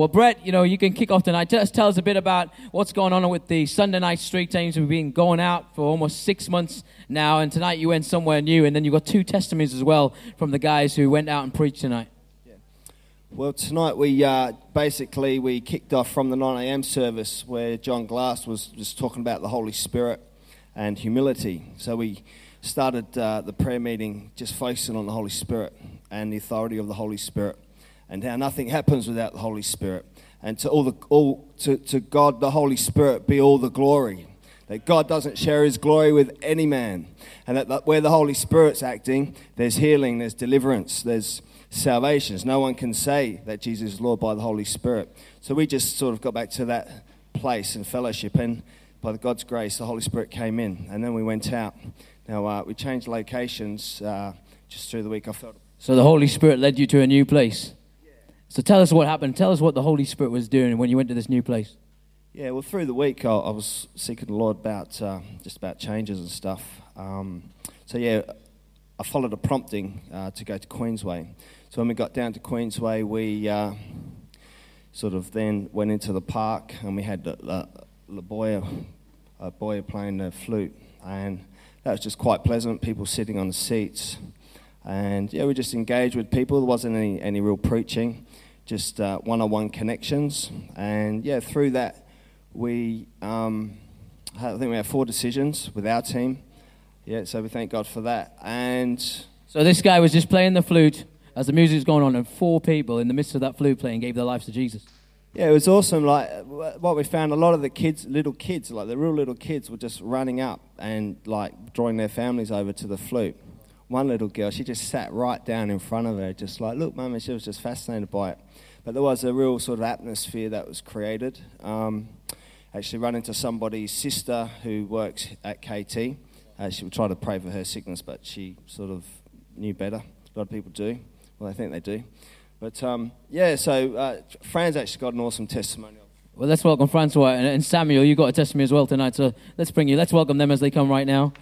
Well, Brett, you know, you can kick off tonight. Just tell us a bit about what's going on with the Sunday night street teams. We've been going out for almost six months now, and tonight you went somewhere new, and then you got two testimonies as well from the guys who went out and preached tonight. Yeah. Well, tonight we uh, basically we kicked off from the 9 a.m. service where John Glass was just talking about the Holy Spirit and humility. So we started uh, the prayer meeting just focusing on the Holy Spirit and the authority of the Holy Spirit and how nothing happens without the Holy Spirit. And to all the all to, to God the Holy Spirit be all the glory. That God doesn't share his glory with any man. And that, that where the Holy Spirit's acting, there's healing, there's deliverance, there's salvations. No one can say that Jesus is Lord by the Holy Spirit. So we just sort of got back to that place and fellowship, and by God's grace, the Holy Spirit came in, and then we went out. Now uh, we changed locations uh, just through the week. I felt. So the Holy Spirit led you to a new place. So tell us what happened. Tell us what the Holy Spirit was doing when you went to this new place. Yeah, well, through the week, I, I was seeking the Lord about uh, just about changes and stuff. Um, so yeah, I followed a prompting uh, to go to Queensway. So when we got down to Queensway, we uh, sort of then went into the park and we had the, the boy, a boy playing the flute, and that was just quite pleasant. People sitting on the seats, and yeah, we just engaged with people. There wasn't any any real preaching, just one on one connections, and yeah, through that we um, I think we had four decisions with our team. Yeah, so we thank God for that. And so this guy was just playing the flute as the music's going on, and four people in the midst of that flute playing gave their lives to Jesus. Yeah, it was awesome. Like what we found, a lot of the kids, little kids, like the real little kids, were just running up and like drawing their families over to the flute. One little girl, she just sat right down in front of her, just like, look, mum, and she was just fascinated by it. But there was a real sort of atmosphere that was created. Um, actually, run into somebody's sister who works at KT. Uh, she would try to pray for her sickness, but she sort of knew better. A lot of people do. Well, I think they do. But um, yeah, so uh, Fran's actually got an awesome testimony. Well, let's welcome Francois and, and Samuel. You got a testimony as well tonight, so let's bring you. Let's welcome them as they come right now.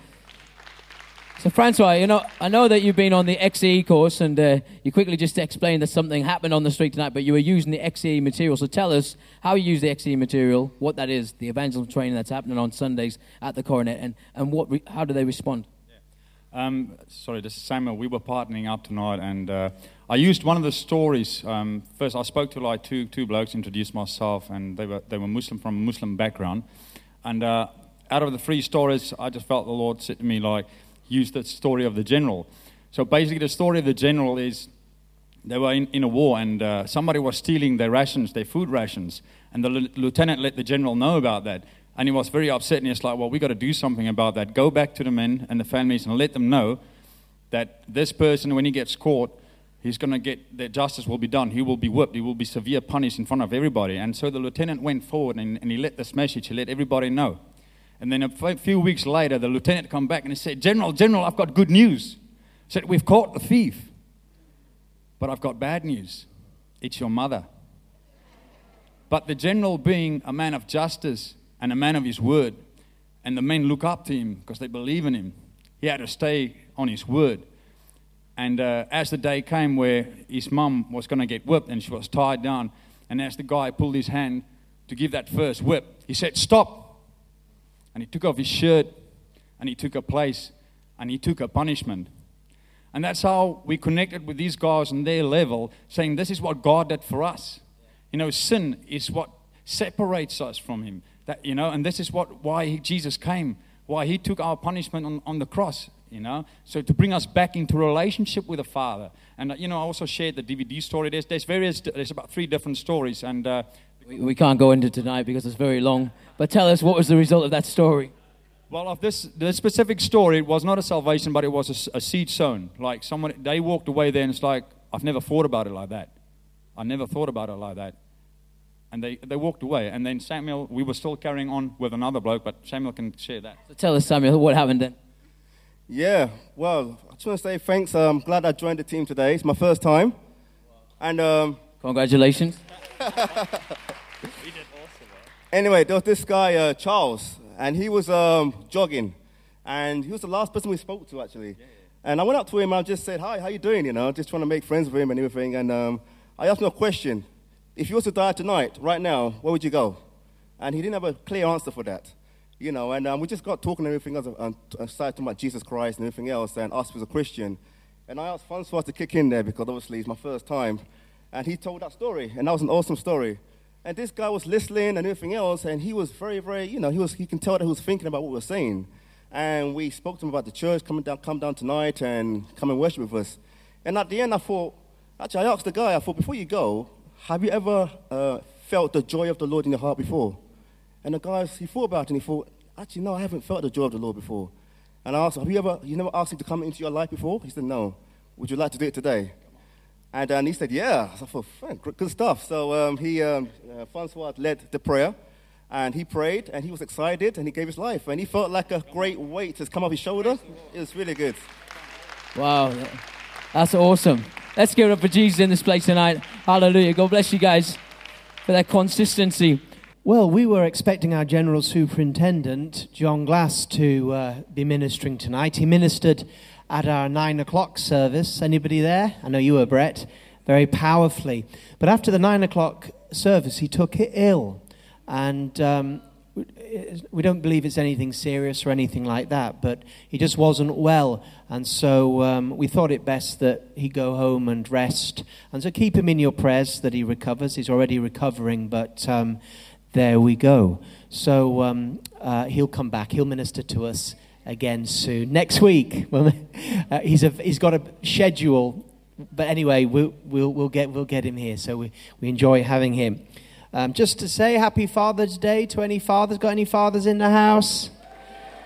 So, Francois, you know, I know that you've been on the XE course, and uh, you quickly just explained that something happened on the street tonight, but you were using the XE material. So, tell us how you use the XE material, what that is, the evangelism training that's happening on Sundays at the Coronet, and, and what re- how do they respond? Um, sorry, this is Samuel. We were partnering up tonight, and uh, I used one of the stories. Um, first, I spoke to like two two blokes, introduced myself, and they were they were Muslim from a Muslim background. And uh, out of the three stories, I just felt the Lord said to me like, use the story of the general. So basically, the story of the general is they were in, in a war, and uh, somebody was stealing their rations, their food rations, and the l- lieutenant let the general know about that. And he was very upset, and he's like, Well, we got to do something about that. Go back to the men and the families and let them know that this person, when he gets caught, he's going to get, that justice will be done. He will be whipped. He will be severe punished in front of everybody. And so the lieutenant went forward and, and he let this message, he let everybody know. And then a few weeks later, the lieutenant come back and he said, General, General, I've got good news. He said, We've caught the thief. But I've got bad news. It's your mother. But the general, being a man of justice, and a man of his word. And the men look up to him because they believe in him. He had to stay on his word. And uh, as the day came where his mum was going to get whipped and she was tied down, and as the guy pulled his hand to give that first whip, he said, Stop. And he took off his shirt and he took a place and he took a punishment. And that's how we connected with these guys on their level, saying, This is what God did for us. You know, sin is what separates us from Him. That, you know, and this is what why he, Jesus came, why he took our punishment on, on the cross, you know, so to bring us back into relationship with the Father. And, uh, you know, I also shared the DVD story. There's, there's various, there's about three different stories. And uh, we, we can't go into tonight because it's very long. But tell us, what was the result of that story? Well, of this, the specific story, it was not a salvation, but it was a, a seed sown. Like someone, they walked away there and it's like, I've never thought about it like that. I never thought about it like that and they, they walked away. And then Samuel, we were still carrying on with another bloke, but Samuel can share that. So tell us, Samuel, what happened then? Yeah, well, I just want to say thanks. I'm um, glad I joined the team today. It's my first time. And um, congratulations. anyway, there was this guy, uh, Charles, and he was um, jogging. And he was the last person we spoke to, actually. Yeah, yeah. And I went up to him and I just said, Hi, how you doing? You know, just trying to make friends with him and everything. And um, I asked him a question if you were to die tonight, right now, where would you go? And he didn't have a clear answer for that. You know, and um, we just got talking and everything else, and and started talking about Jesus Christ and everything else, and asked if he was a Christian. And I asked Francois to kick in there because obviously it's my first time. And he told that story, and that was an awesome story. And this guy was listening and everything else, and he was very, very, you know, he was, you can tell that he was thinking about what we were saying. And we spoke to him about the church, coming down, come down tonight and come and worship with us. And at the end, I thought, actually, I asked the guy, I thought, before you go, have you ever uh, felt the joy of the Lord in your heart before? And the guy, he thought about it and he thought, actually, no, I haven't felt the joy of the Lord before. And I asked have you ever, you never asked him to come into your life before? He said, no. Would you like to do it today? And, and he said, yeah. So I thought, "Fine, good good stuff. So um, he, um, uh, Francois led the prayer. And he prayed, and he was excited, and he gave his life. And he felt like a great weight has come off his shoulder. It was really good. Wow, that's awesome. Let's give it up for Jesus in this place tonight. Hallelujah. God bless you guys for that consistency. Well, we were expecting our General Superintendent, John Glass, to uh, be ministering tonight. He ministered at our nine o'clock service. Anybody there? I know you were, Brett, very powerfully. But after the nine o'clock service, he took it ill. And um, we don't believe it's anything serious or anything like that, but he just wasn't well. And so um, we thought it best that he go home and rest. And so keep him in your prayers that he recovers. He's already recovering, but um, there we go. So um, uh, he'll come back. He'll minister to us again soon. Next week, well, uh, he's, a, he's got a schedule. But anyway, we'll, we'll, we'll, get, we'll get him here. So we, we enjoy having him. Um, just to say happy Father's Day to any fathers. Got any fathers in the house?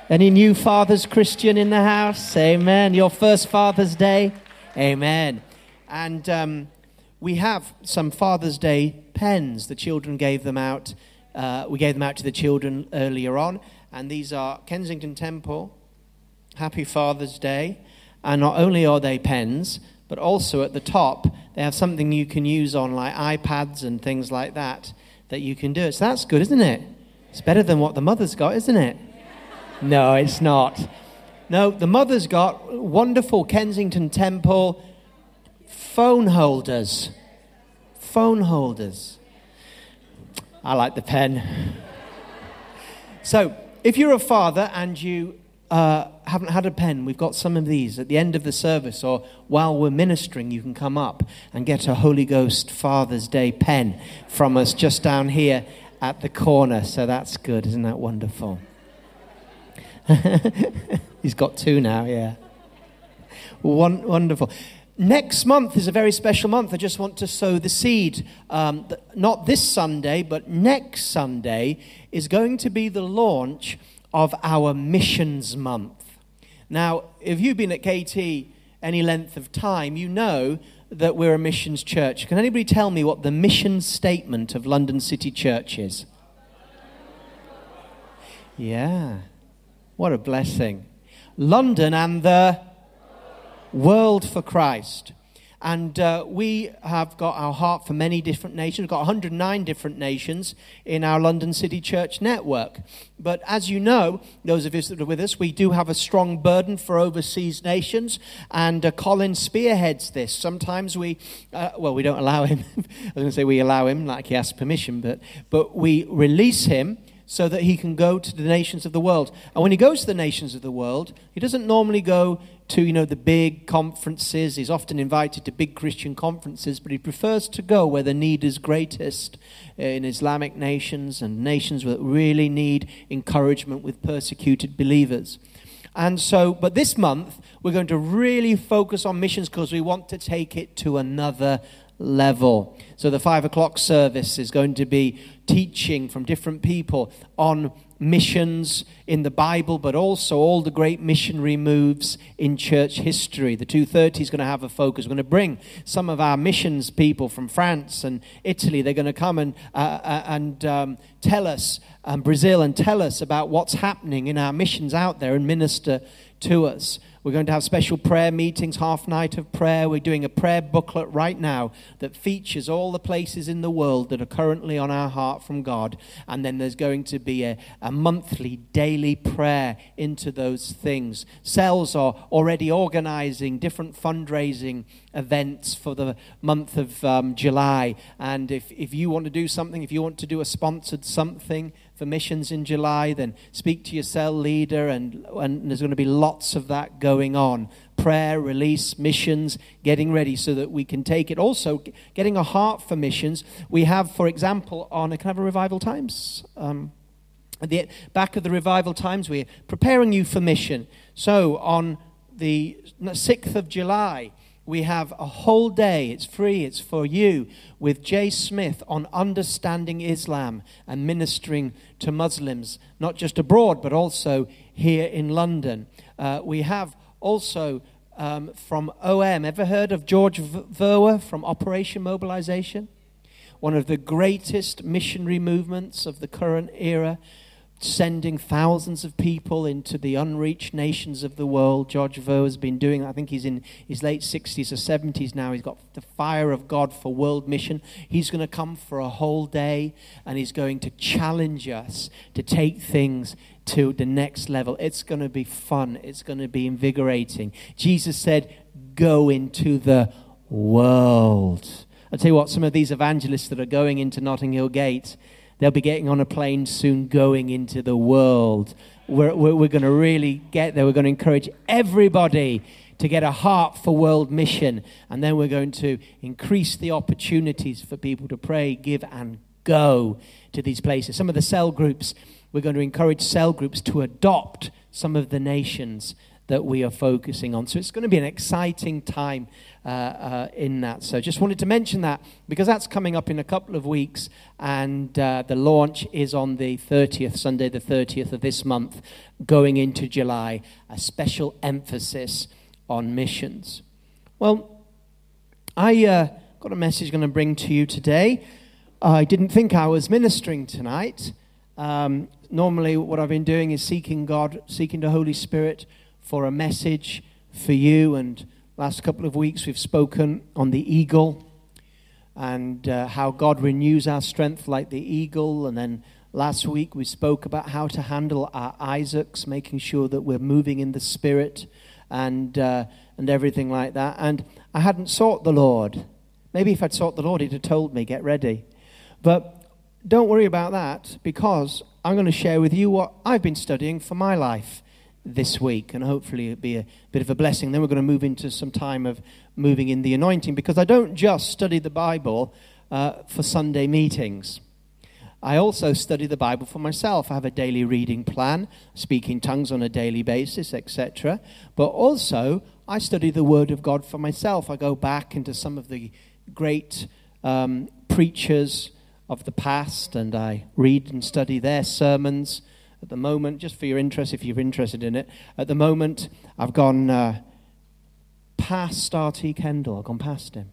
Any new fathers, Christian, in the house? Amen. Your first Father's Day? Amen. And um, we have some Father's Day pens. The children gave them out. Uh, we gave them out to the children earlier on. And these are Kensington Temple. Happy Father's Day. And not only are they pens, but also at the top, they have something you can use on like iPads and things like that that you can do. So that's good, isn't it? It's better than what the mother's got, isn't it? No, it's not. No, the mother's got wonderful Kensington Temple phone holders. Phone holders. I like the pen. So, if you're a father and you uh, haven't had a pen, we've got some of these at the end of the service or while we're ministering. You can come up and get a Holy Ghost Father's Day pen from us just down here at the corner. So that's good, isn't that wonderful? He's got two now, yeah. One, wonderful. Next month is a very special month. I just want to sow the seed. Um, not this Sunday, but next Sunday is going to be the launch of our missions month. Now, if you've been at KT any length of time, you know that we're a missions church. Can anybody tell me what the mission statement of London City Church is? Yeah. What a blessing. London and the world for Christ. And uh, we have got our heart for many different nations. We've got 109 different nations in our London City Church network. But as you know, those of you that are with us, we do have a strong burden for overseas nations. And uh, Colin spearheads this. Sometimes we, uh, well, we don't allow him. I was going to say we allow him like he asks permission, but, but we release him so that he can go to the nations of the world. And when he goes to the nations of the world, he doesn't normally go to, you know, the big conferences. He's often invited to big Christian conferences, but he prefers to go where the need is greatest in Islamic nations and nations that really need encouragement with persecuted believers. And so, but this month, we're going to really focus on missions because we want to take it to another level. So the five o'clock service is going to be teaching from different people on missions in the Bible, but also all the great missionary moves in church history. The 2.30 is going to have a focus. We're going to bring some of our missions people from France and Italy. They're going to come and, uh, uh and um, tell us, um, Brazil, and tell us about what's happening in our missions out there and minister to us. We're going to have special prayer meetings, half night of prayer. We're doing a prayer booklet right now that features all the places in the world that are currently on our heart from God. And then there's going to be a, a monthly, daily prayer into those things. Cells are already organizing different fundraising events for the month of um, July. And if, if you want to do something, if you want to do a sponsored something for missions in July, then speak to your cell leader, and, and there's going to be lots of that going on prayer, release, missions, getting ready so that we can take it. Also, getting a heart for missions. We have, for example, on, can I have a Revival Times? Um, at the back of the Revival Times, we're preparing you for mission. So on the 6th of July, we have a whole day, it's free, it's for you, with Jay Smith on understanding Islam and ministering to Muslims, not just abroad, but also here in London. Uh, we have also um, from OM. Ever heard of George Verwer from Operation Mobilization? One of the greatest missionary movements of the current era, sending thousands of people into the unreached nations of the world. George Verwer has been doing, I think he's in his late 60s or 70s now. He's got the fire of God for world mission. He's going to come for a whole day and he's going to challenge us to take things to the next level. It's going to be fun, it's going to be invigorating. Jesus said, Go into the world. I'll tell you what, some of these evangelists that are going into Notting Hill Gate, they'll be getting on a plane soon going into the world. We're, we're, we're going to really get there. We're going to encourage everybody to get a heart for world mission. And then we're going to increase the opportunities for people to pray, give, and go to these places. Some of the cell groups we're going to encourage cell groups to adopt some of the nations that we are focusing on. So it's going to be an exciting time uh, uh, in that. So just wanted to mention that because that's coming up in a couple of weeks, and uh, the launch is on the 30th, Sunday, the 30th of this month, going into July. A special emphasis on missions. Well, I uh, got a message I'm going to bring to you today. I didn't think I was ministering tonight. Um, normally, what I've been doing is seeking God, seeking the Holy Spirit for a message for you. And last couple of weeks, we've spoken on the eagle and uh, how God renews our strength like the eagle. And then last week, we spoke about how to handle our Isaacs, making sure that we're moving in the Spirit and, uh, and everything like that. And I hadn't sought the Lord. Maybe if I'd sought the Lord, He'd have told me, get ready. But don't worry about that because I'm going to share with you what I've been studying for my life this week, and hopefully it'll be a bit of a blessing. Then we're going to move into some time of moving in the anointing because I don't just study the Bible uh, for Sunday meetings. I also study the Bible for myself. I have a daily reading plan, speaking tongues on a daily basis, etc. But also, I study the Word of God for myself. I go back into some of the great um, preachers of the past and I read and study their sermons. At the moment, just for your interest, if you're interested in it, at the moment, I've gone uh, past R.T. Kendall. I've gone past him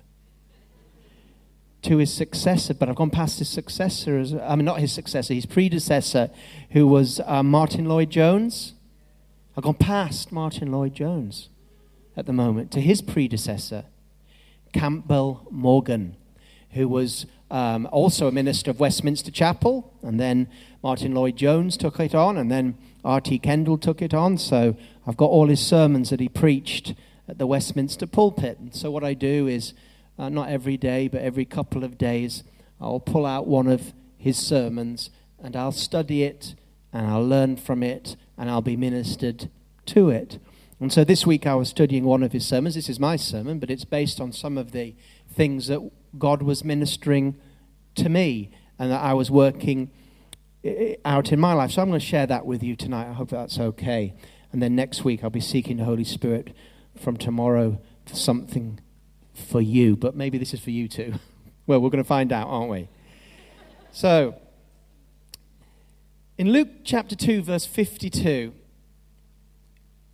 to his successor, but I've gone past his successor. As, I mean, not his successor, his predecessor, who was uh, Martyn Lloyd-Jones. I've gone past Martyn Lloyd-Jones at the moment to his predecessor, Campbell Morgan, who was um, also a minister of Westminster Chapel, and then Martyn Lloyd-Jones took it on, and then R.T. Kendall took it on. So I've got all his sermons that he preached at the Westminster pulpit. And so what I do is, uh, not every day, but every couple of days, I'll pull out one of his sermons and I'll study it and I'll learn from it and I'll be ministered to it. And so this week I was studying one of his sermons. This is my sermon, but it's based on some of the things that God was ministering to me and that I was working out in my life. So I'm going to share that with you tonight. I hope that's okay. And then next week I'll be seeking the Holy Spirit from tomorrow for something for you. But maybe this is for you too. well, we're going to find out, aren't we? So, in Luke chapter 2, verse 52,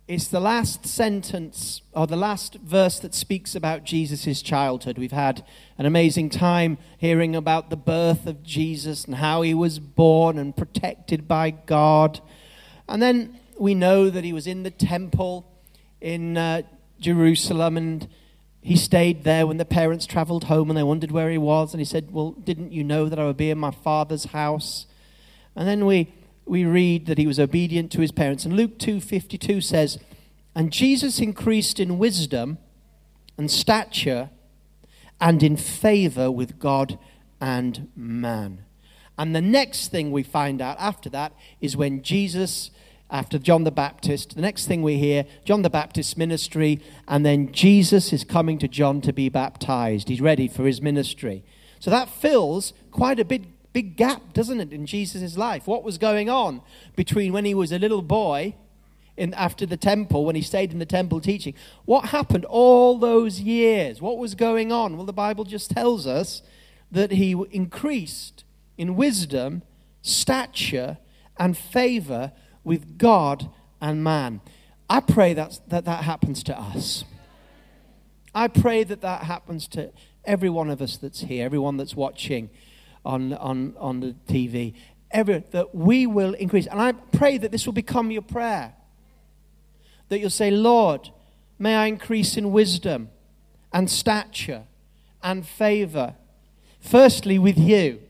it's the last sentence or the last verse that speaks about Jesus' childhood. We've had an amazing time hearing about the birth of Jesus and how he was born and protected by God. And then we know that he was in the temple in uh, Jerusalem and he stayed there when the parents traveled home and they wondered where he was. And he said, Well, didn't you know that I would be in my father's house? And then we we read that he was obedient to his parents. And Luke 2:52 says, "And Jesus increased in wisdom and stature and in favor with God and man." And the next thing we find out after that is when Jesus after John the Baptist. The next thing we hear, John the Baptist's ministry, and then Jesus is coming to John to be baptized. He's ready for his ministry. So that fills quite a big, big gap, doesn't it, in Jesus' life? What was going on between when he was a little boy in, after the temple, when he stayed in the temple teaching? What happened all those years? What was going on? Well, the Bible just tells us that he increased in wisdom, stature, and favor with God and man. I pray that that, that happens to us. I pray that that happens to every one of us that's here, everyone that's watching on, on, on the TV, every, that we will increase. And I pray that this will become your prayer. That you'll say, Lord, may I increase in wisdom and stature and favor. Firstly, with you.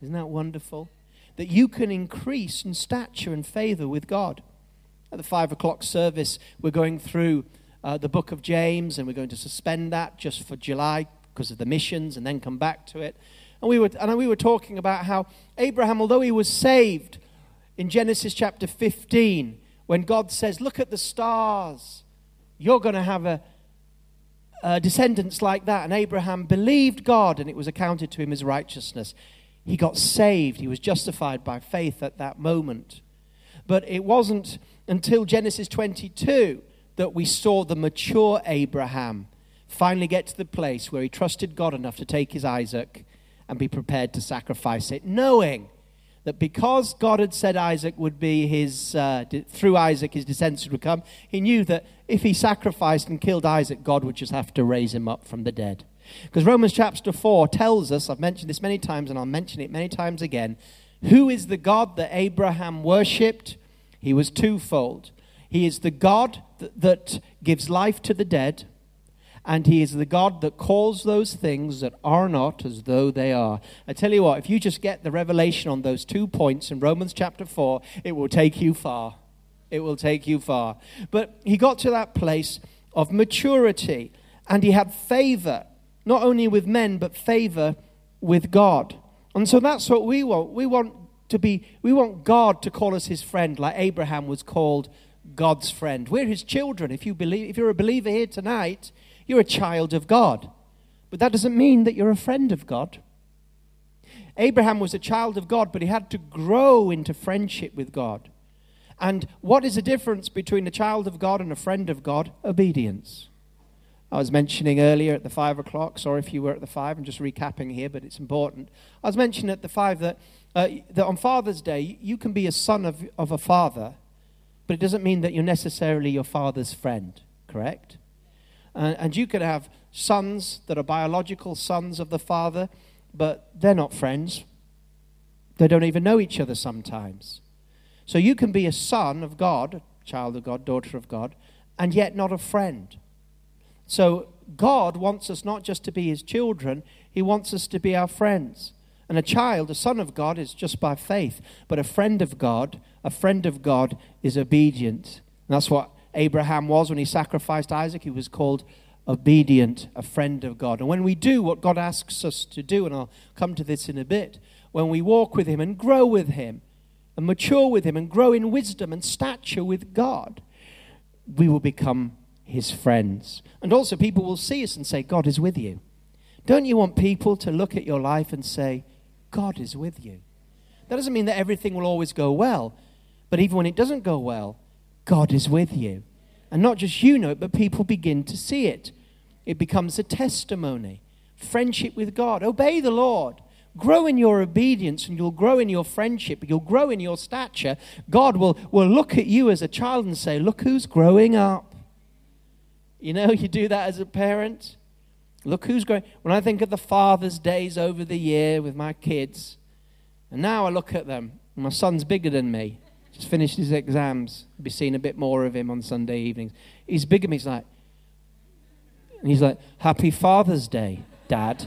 Isn't that wonderful? that you can increase in stature and favor with God. At the five o'clock service, we're going through uh, the book of James, and we're going to suspend that just for July because of the missions, and then come back to it. And we were, and we were talking about how Abraham, although he was saved in Genesis chapter 15, when God says, Look at the stars, you're going to have a, a descendants like that. And Abraham believed God, and it was accounted to him as righteousness. He got saved. He was justified by faith at that moment. But it wasn't until Genesis 22 that we saw the mature Abraham finally get to the place where he trusted God enough to take his Isaac and be prepared to sacrifice it, knowing that because God had said Isaac would be his, uh, through Isaac his descendants would come, he knew that if he sacrificed and killed Isaac, God would just have to raise him up from the dead. Because Romans chapter 4 tells us, I've mentioned this many times and I'll mention it many times again, who is the God that Abraham worshipped? He was twofold. He is the God that, that gives life to the dead, and He is the God that calls those things that are not as though they are. I tell you what, if you just get the revelation on those two points in Romans chapter 4, it will take you far. It will take you far. But he got to that place of maturity, and he had favor not only with men, but favor with God. And so that's what we want. We want to be, we want God to call us his friend, like Abraham was called God's friend. We're his children. If you believe, if you're a believer here tonight, you're a child of God. But that doesn't mean that you're a friend of God. Abraham was a child of God, but he had to grow into friendship with God. And what is the difference between a child of God and a friend of God? Obedience. I was mentioning earlier at the five o'clock, sorry if you were at the five, I'm just recapping here, but it's important. I was mentioning at the five that, uh, that on Father's Day, you can be a son of, of a father, but it doesn't mean that you're necessarily your father's friend, correct? And you could have sons that are biological sons of the father, but they're not friends. They don't even know each other sometimes. So you can be a son of God, child of God, daughter of God, and yet not a friend. So God wants us not just to be his children, he wants us to be our friends. And a child, a son of God, is just by faith. But a friend of God, a friend of God is obedient. And that's what Abraham was when he sacrificed Isaac. He was called obedient, a friend of God. And when we do what God asks us to do, and I'll come to this in a bit, when we walk with him and grow with him and mature with him and grow in wisdom and stature with God, we will become his friends. And also, people will see us and say, God is with you. Don't you want people to look at your life and say, God is with you? That doesn't mean that everything will always go well, but even when it doesn't go well, God is with you. And not just you know it, but people begin to see it. It becomes a testimony. Friendship with God. Obey the Lord. Grow in your obedience and you'll grow in your friendship. You'll grow in your stature. God will, will look at you as a child and say, Look who's growing up. You know, you do that as a parent. Look who's growing. When I think of the Father's Days over the year with my kids, and now I look at them, my son's bigger than me. Just finished his exams. Be seeing a bit more of him on Sunday evenings. He's me. He's like, and he's like, Happy Father's Day, Dad.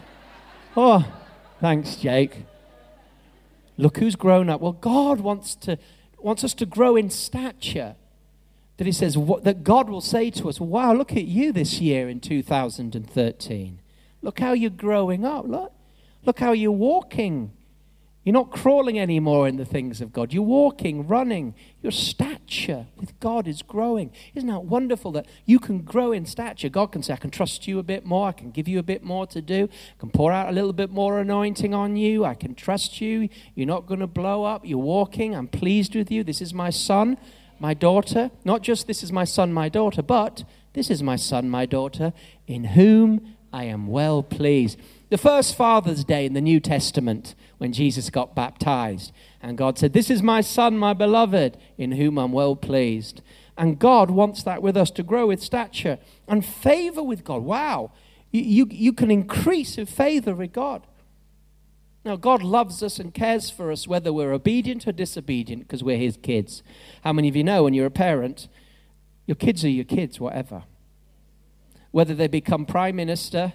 oh, thanks, Jake. look who's grown up. Well, God wants, to, wants us to grow in stature. That He says, what, that God will say to us, wow, look at you this year in 2013. Look how you're growing up. Look, look how you're walking. You're not crawling anymore in the things of God. You're walking, running. Your stature with God is growing. Isn't that wonderful that you can grow in stature? God can say, I can trust you a bit more. I can give you a bit more to do. I can pour out a little bit more anointing on you. I can trust you. You're not going to blow up. You're walking. I'm pleased with you. This is my son, my daughter. Not just this is my son, my daughter, but this is my son, my daughter, in whom I am well pleased. The first Father's Day in the New Testament, when Jesus got baptized, and God said, This is my Son, my beloved, in whom I'm well pleased. And God wants that with us to grow with stature and favor with God. Wow. You, you, you can increase in favor with God. Now, God loves us and cares for us whether we're obedient or disobedient because we're His kids. How many of you know when you're a parent, your kids are your kids, whatever? Whether they become prime minister,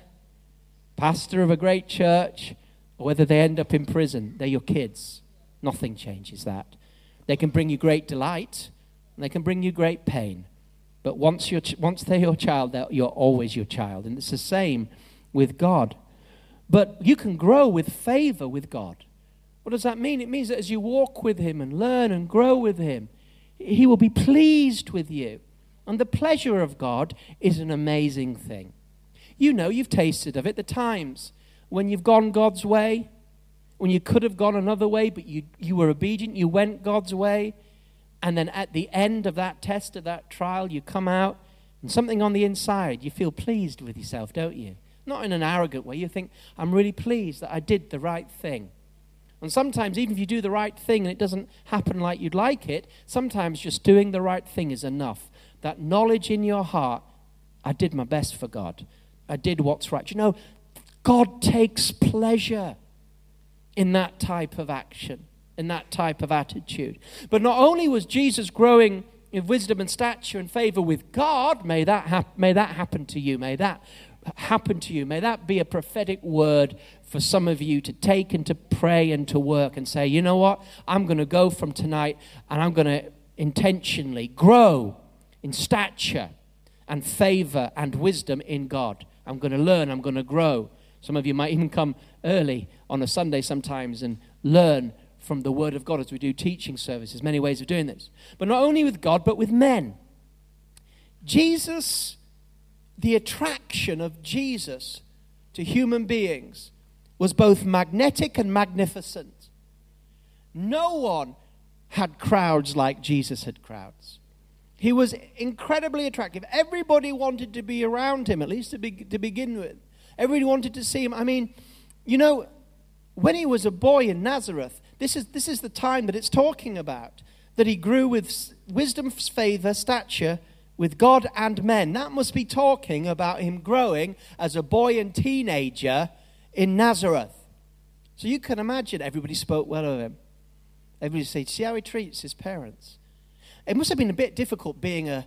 pastor of a great church, or whether they end up in prison, they're your kids. Nothing changes that. They can bring you great delight, and they can bring you great pain. But once, you're, once they're your child, you're always your child. And it's the same with God. But you can grow with favor with God. What does that mean? It means that as you walk with Him and learn and grow with Him, He will be pleased with you. And the pleasure of God is an amazing thing. You know, you've tasted of it, the times when you've gone God's way, when you could have gone another way, but you, you were obedient, you went God's way, and then at the end of that test, of that trial, you come out, and something on the inside, you feel pleased with yourself, don't you? Not in an arrogant way. You think, I'm really pleased that I did the right thing. And sometimes, even if you do the right thing and it doesn't happen like you'd like it, sometimes just doing the right thing is enough. That knowledge in your heart, I did my best for God. I did what's right. You know, God takes pleasure in that type of action, in that type of attitude. But not only was Jesus growing in wisdom and stature and favor with God, may that, hap- may that happen to you. May that happen to you. May that be a prophetic word for some of you to take and to pray and to work and say, you know what? I'm going to go from tonight and I'm going to intentionally grow in stature and favor and wisdom in God. I'm going to learn, I'm going to grow. Some of you might even come early on a Sunday sometimes and learn from the Word of God as we do teaching services. Many ways of doing this. But not only with God, but with men. Jesus, the attraction of Jesus to human beings was both magnetic and magnificent. No one had crowds like Jesus had crowds. He was incredibly attractive. Everybody wanted to be around him, at least to, be, to begin with. Everybody wanted to see him. I mean, you know, when he was a boy in Nazareth, this is, this is the time that it's talking about. That he grew with wisdom, favor, stature with God and men. That must be talking about him growing as a boy and teenager in Nazareth. So you can imagine everybody spoke well of him. Everybody said, See how he treats his parents. It must have been a bit difficult being a,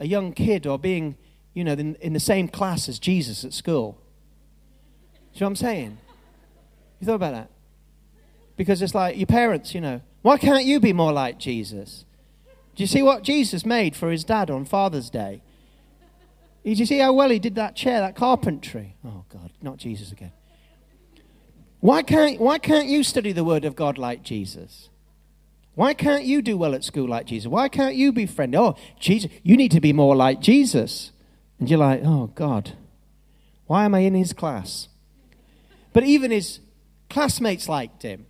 a young kid or being, you know, in, in the same class as Jesus at school. Do you what I'm saying? You thought about that? Because it's like your parents, you know, why can't you be more like Jesus? Do you see what Jesus made for his dad on Father's Day? Did you see how well he did that chair, that carpentry? Oh, God, not Jesus again. Why can't, why can't you study the Word of God like Jesus? Why can't you do well at school like Jesus? Why can't you be friendly? Oh, Jesus, you need to be more like Jesus. And you're like, oh, God, why am I in his class? But even his classmates liked him.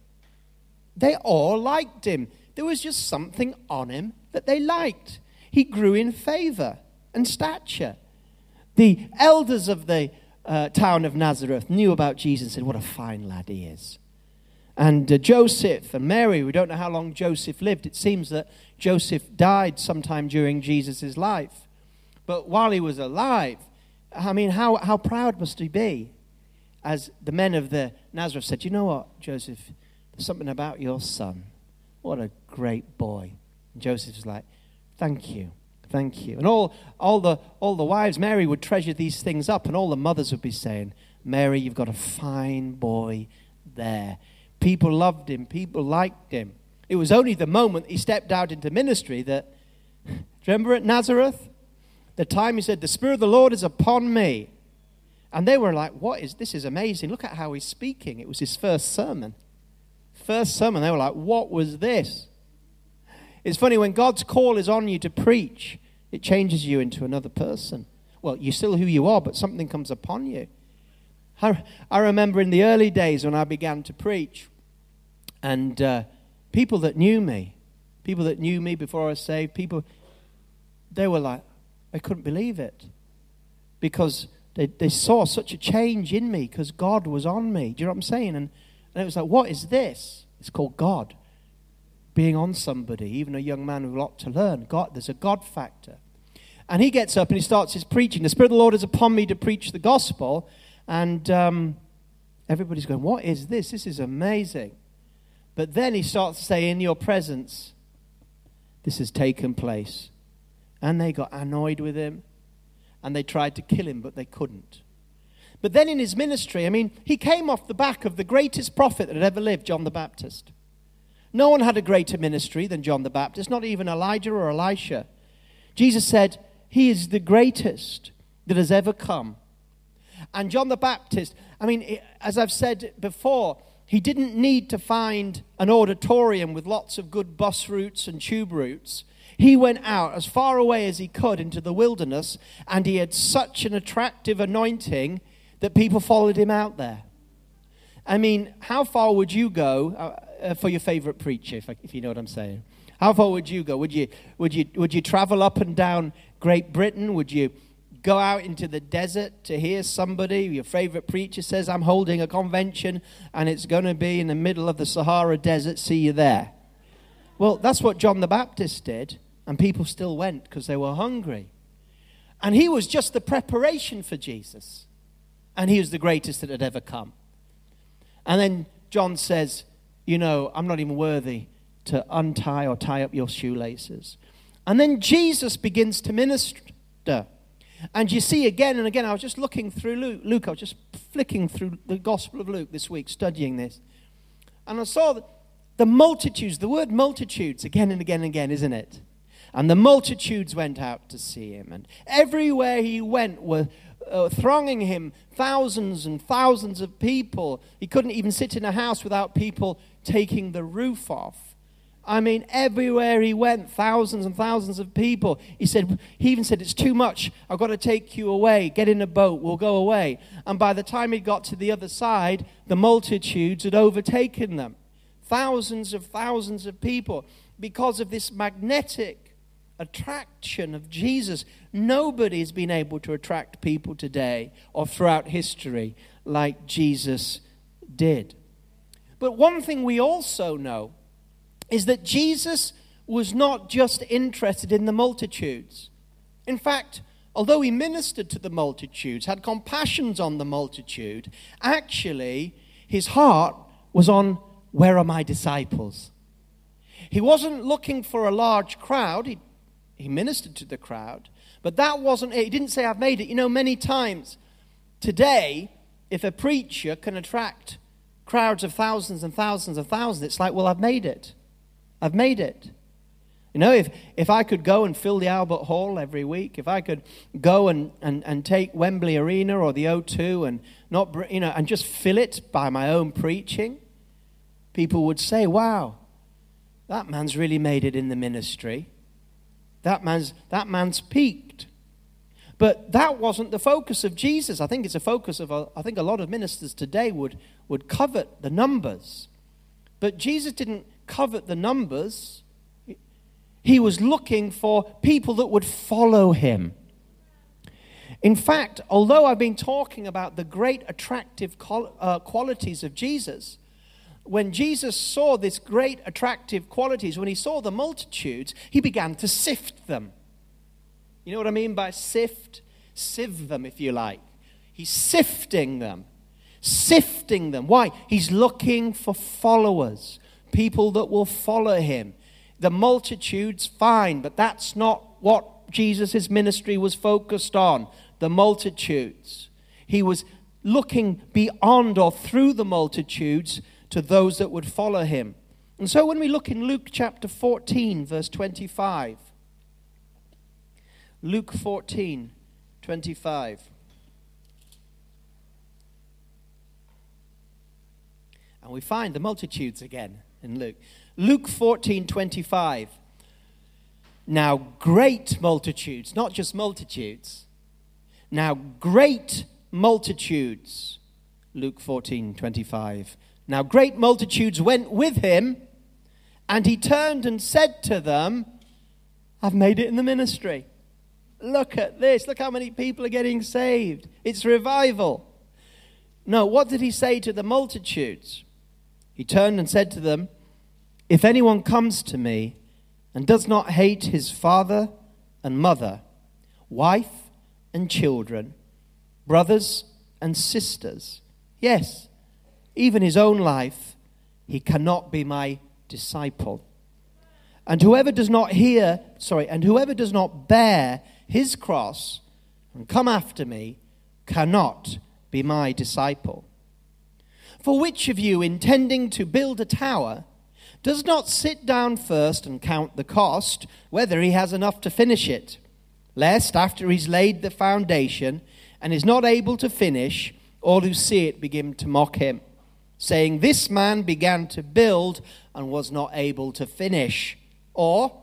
They all liked him. There was just something on him that they liked. He grew in favor and stature. The elders of the uh, town of Nazareth knew about Jesus and said, What a fine lad he is. And uh, Joseph and Mary, we don't know how long Joseph lived. It seems that Joseph died sometime during Jesus' life. But while he was alive, I mean, how, how proud must he be? As the men of the Nazareth said, You know what, Joseph? There's something about your son. What a great boy. And Joseph was like, Thank you. Thank you. And all, all, the, all the wives, Mary would treasure these things up, and all the mothers would be saying, Mary, you've got a fine boy there People loved him, people liked him. It was only the moment he stepped out into ministry that, remember at Nazareth? The time he said, The Spirit of the Lord is upon me. And they were like, What is this? Is amazing. Look at how he's speaking. It was his first sermon. First sermon. They were like, What was this? It's funny, when God's call is on you to preach, it changes you into another person. Well, you're still who you are, but something comes upon you. I, I remember in the early days when I began to preach, and uh, people that knew me, people that knew me before I was saved, people, they were like, I couldn't believe it. Because they, they saw such a change in me because God was on me. Do you know what I'm saying? And, and it was like, what is this? It's called God. Being on somebody, even a young man with a lot to learn. God, there's a God factor. And he gets up and he starts his preaching. The Spirit of the Lord is upon me to preach the gospel. And um, everybody's going, What is this? This is amazing. But then he starts to say, In your presence, this has taken place. And they got annoyed with him and they tried to kill him, but they couldn't. But then in his ministry, I mean, he came off the back of the greatest prophet that had ever lived, John the Baptist. No one had a greater ministry than John the Baptist, not even Elijah or Elisha. Jesus said, He is the greatest that has ever come. And John the Baptist, I mean, as I've said before, he didn't need to find an auditorium with lots of good bus routes and tube routes. He went out as far away as he could into the wilderness, and he had such an attractive anointing that people followed him out there. I mean, how far would you go uh, uh for your favorite preacher, if, if you know what I'm saying? How far would you go? Would you, would, you, would you travel up and down Great Britain? Would you go out into the desert to hear somebody, your favorite preacher says, I'm holding a convention and it's going to be in the middle of the Sahara Desert, see you there. Well, that's what John the Baptist did, and people still went because they were hungry. And he was just the preparation for Jesus, and he was the greatest that had ever come. And then John says, You know, I'm not even worthy to untie or tie up your shoelaces. And then Jesus begins to minister. And you see again and again, I was just looking through Luke, Luke, I was just flicking through the Gospel of Luke this week, studying this. And I saw the multitudes, the word multitudes, again and again and again, isn't it? And the multitudes went out to see him. And everywhere he went were uh, thronging him, thousands and thousands of people. He couldn't even sit in a house without people taking the roof off. I mean, everywhere he went, thousands and thousands of people. He said, he even said, It's too much. I've got to take you away. Get in a boat. We'll go away. And by the time he got to the other side, the multitudes had overtaken them. Thousands of thousands of people. Because of this magnetic attraction of Jesus, nobody has been able to attract people today or throughout history like Jesus did. But one thing we also know is that Jesus was not just interested in the multitudes. In fact, although he ministered to the multitudes, had compassions on the multitude, actually his heart was on where are my disciples? He wasn't looking for a large crowd. He, he ministered to the crowd, but that wasn't it. He didn't say, I've made it. You know, many times today, if a preacher can attract crowds of thousands and thousands and thousands, it's like, well, I've made it. I've made it. You know, if, if I could go and fill the Albert Hall every week, if I could go and, and, and take Wembley Arena or the O2 and not, you know, and just fill it by my own preaching, people would say, wow, that man's really made it in the ministry. That man's, that man's peaked. But that wasn't the focus of Jesus. I think it's a focus of, I think a lot of ministers today would, would covet the numbers. But Jesus didn't covet the numbers. He was looking for people that would follow him. In fact, although I've been talking about the great attractive uh, qualities of Jesus, when Jesus saw these great attractive qualities, when he saw the multitudes, he began to sift them. You know what I mean by sift? Sieve them, if you like. He's sifting them, sifting them. Why? He's looking for followers people that will follow him. The multitudes, fine, but that's not what Jesus' ministry was focused on. The multitudes. He was looking beyond or through the multitudes to those that would follow him. And so when we look in Luke chapter 14, verse 25, Luke 14, 25. And we find the multitudes again in Luke. Luke 14, 25. Now, great multitudes, not just multitudes, now great multitudes. Luke 14, 25. Now, great multitudes went with him, and he turned and said to them, I've made it in the ministry. Look at this. Look how many people are getting saved. It's revival. No, what did he say to the multitudes? He turned and said to them, If anyone comes to me and does not hate his father and mother, wife and children, brothers and sisters, yes, even his own life, he cannot be my disciple. And whoever does not hear, sorry, and whoever does not bear his cross and come after me cannot be my disciple. For which of you, intending to build a tower, does not sit down first and count the cost, whether he has enough to finish it? Lest, after he's laid the foundation and is not able to finish, all who see it begin to mock him, saying, This man began to build and was not able to finish. Or,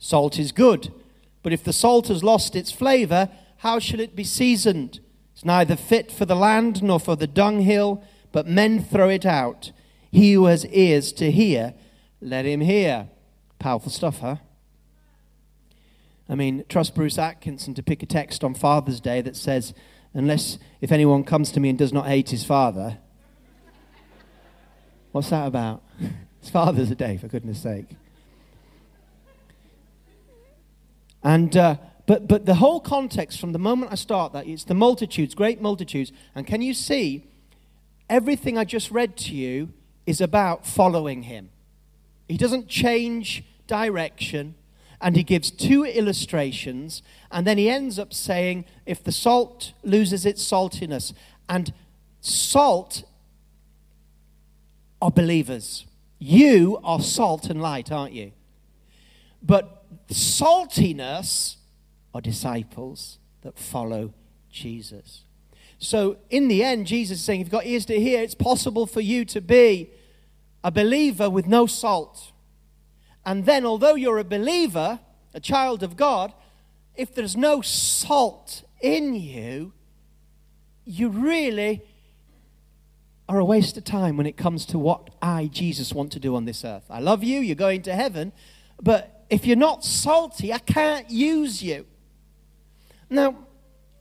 Salt is good, but if the salt has lost its flavor, how shall it be seasoned? It's neither fit for the land nor for the dunghill, but men throw it out. He who has ears to hear, let him hear. Powerful stuff, huh? I mean, trust Bruce Atkinson to pick a text on Father's Day that says, unless if anyone comes to me and does not hate his father. What's that about? It's Father's Day, for goodness sake. And, uh, but, but the whole context from the moment I start that, it's the multitudes, great multitudes. And can you see, everything I just read to you is about following him. He doesn't change direction, and he gives two illustrations, and then he ends up saying, if the salt loses its saltiness, and salt are believers. You are salt and light, aren't you? But saltiness are disciples that follow Jesus. So, in the end, Jesus is saying, if you've got ears to hear, it's possible for you to be a believer with no salt. And then, although you're a believer, a child of God, if there's no salt in you, you really are a waste of time when it comes to what I, Jesus, want to do on this earth. I love you, you're going to heaven, but if you're not salty, I can't use you. Now,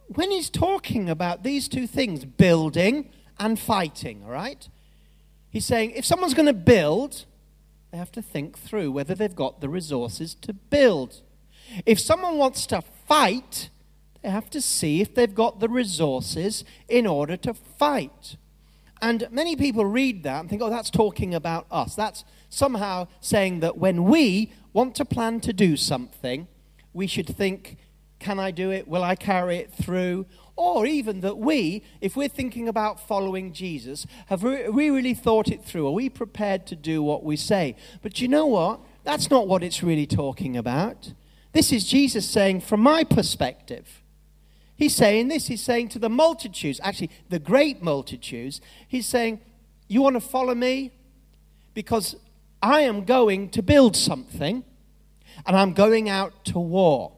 when he's talking about these two things, building and fighting, all right? He's saying if someone's going to build, they have to think through whether they've got the resources to build. If someone wants to fight, they have to see if they've got the resources in order to fight. And many people read that and think, oh, that's talking about us. That's somehow saying that when we want to plan to do something, we should think, can I do it? Will I carry it through? Or even that we, if we're thinking about following Jesus, have we really thought it through? Are we prepared to do what we say? But you know what? That's not what it's really talking about. This is Jesus saying, from my perspective, he's saying this. He's saying to the multitudes, actually, the great multitudes, he's saying, You want to follow me? Because I am going to build something and I'm going out to war.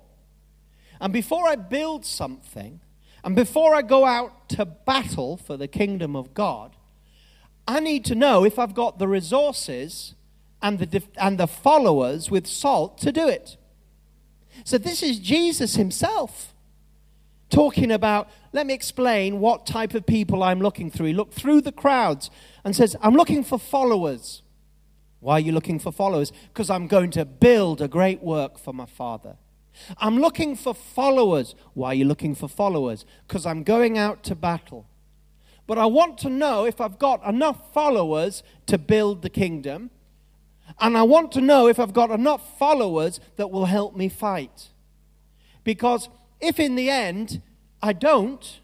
And before I build something, and before I go out to battle for the kingdom of God, I need to know if I've got the resources and the, and the followers with salt to do it. So, this is Jesus himself talking about, let me explain what type of people I'm looking through. He looked through the crowds and says, I'm looking for followers. Why are you looking for followers? Because I'm going to build a great work for my Father. I'm looking for followers. Why are you looking for followers? Because I'm going out to battle. But I want to know if I've got enough followers to build the kingdom. And I want to know if I've got enough followers that will help me fight. Because if in the end I don't,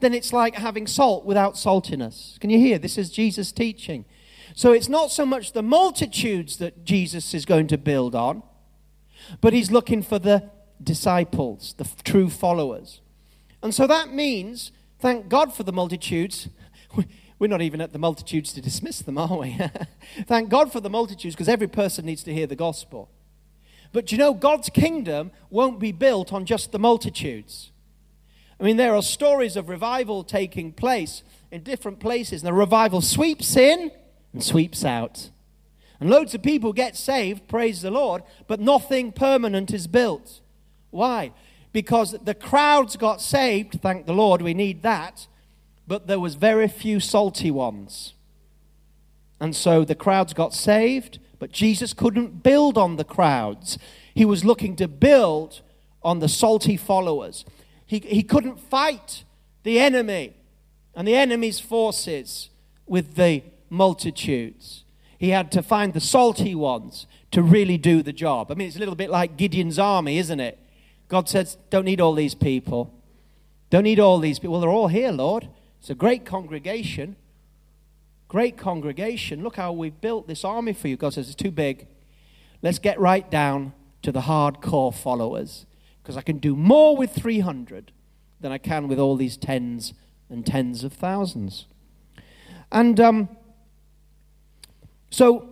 then it's like having salt without saltiness. Can you hear? This is Jesus' teaching. So it's not so much the multitudes that Jesus is going to build on, but he's looking for the disciples, the true followers. And so that means, thank God for the multitudes. We're not even at the multitudes to dismiss them, are we? thank God for the multitudes because every person needs to hear the gospel. But you know, God's kingdom won't be built on just the multitudes. I mean, there are stories of revival taking place in different places, and the revival sweeps in and sweeps out. And loads of people get saved, praise the Lord, but nothing permanent is built. Why? Because the crowds got saved, thank the Lord, we need that, but there was very few salty ones. And so the crowds got saved, but Jesus couldn't build on the crowds. He was looking to build on the salty followers. He, he couldn't fight the enemy and the enemy's forces with the multitudes. He had to find the salty ones to really do the job. I mean, it's a little bit like Gideon's army, isn't it? God says, Don't need all these people. Don't need all these people. Well, they're all here, Lord. It's a great congregation. Great congregation. Look how we've built this army for you. God says, It's too big. Let's get right down to the hardcore followers because I can do more with 300 than I can with all these tens and tens of thousands. And um, so,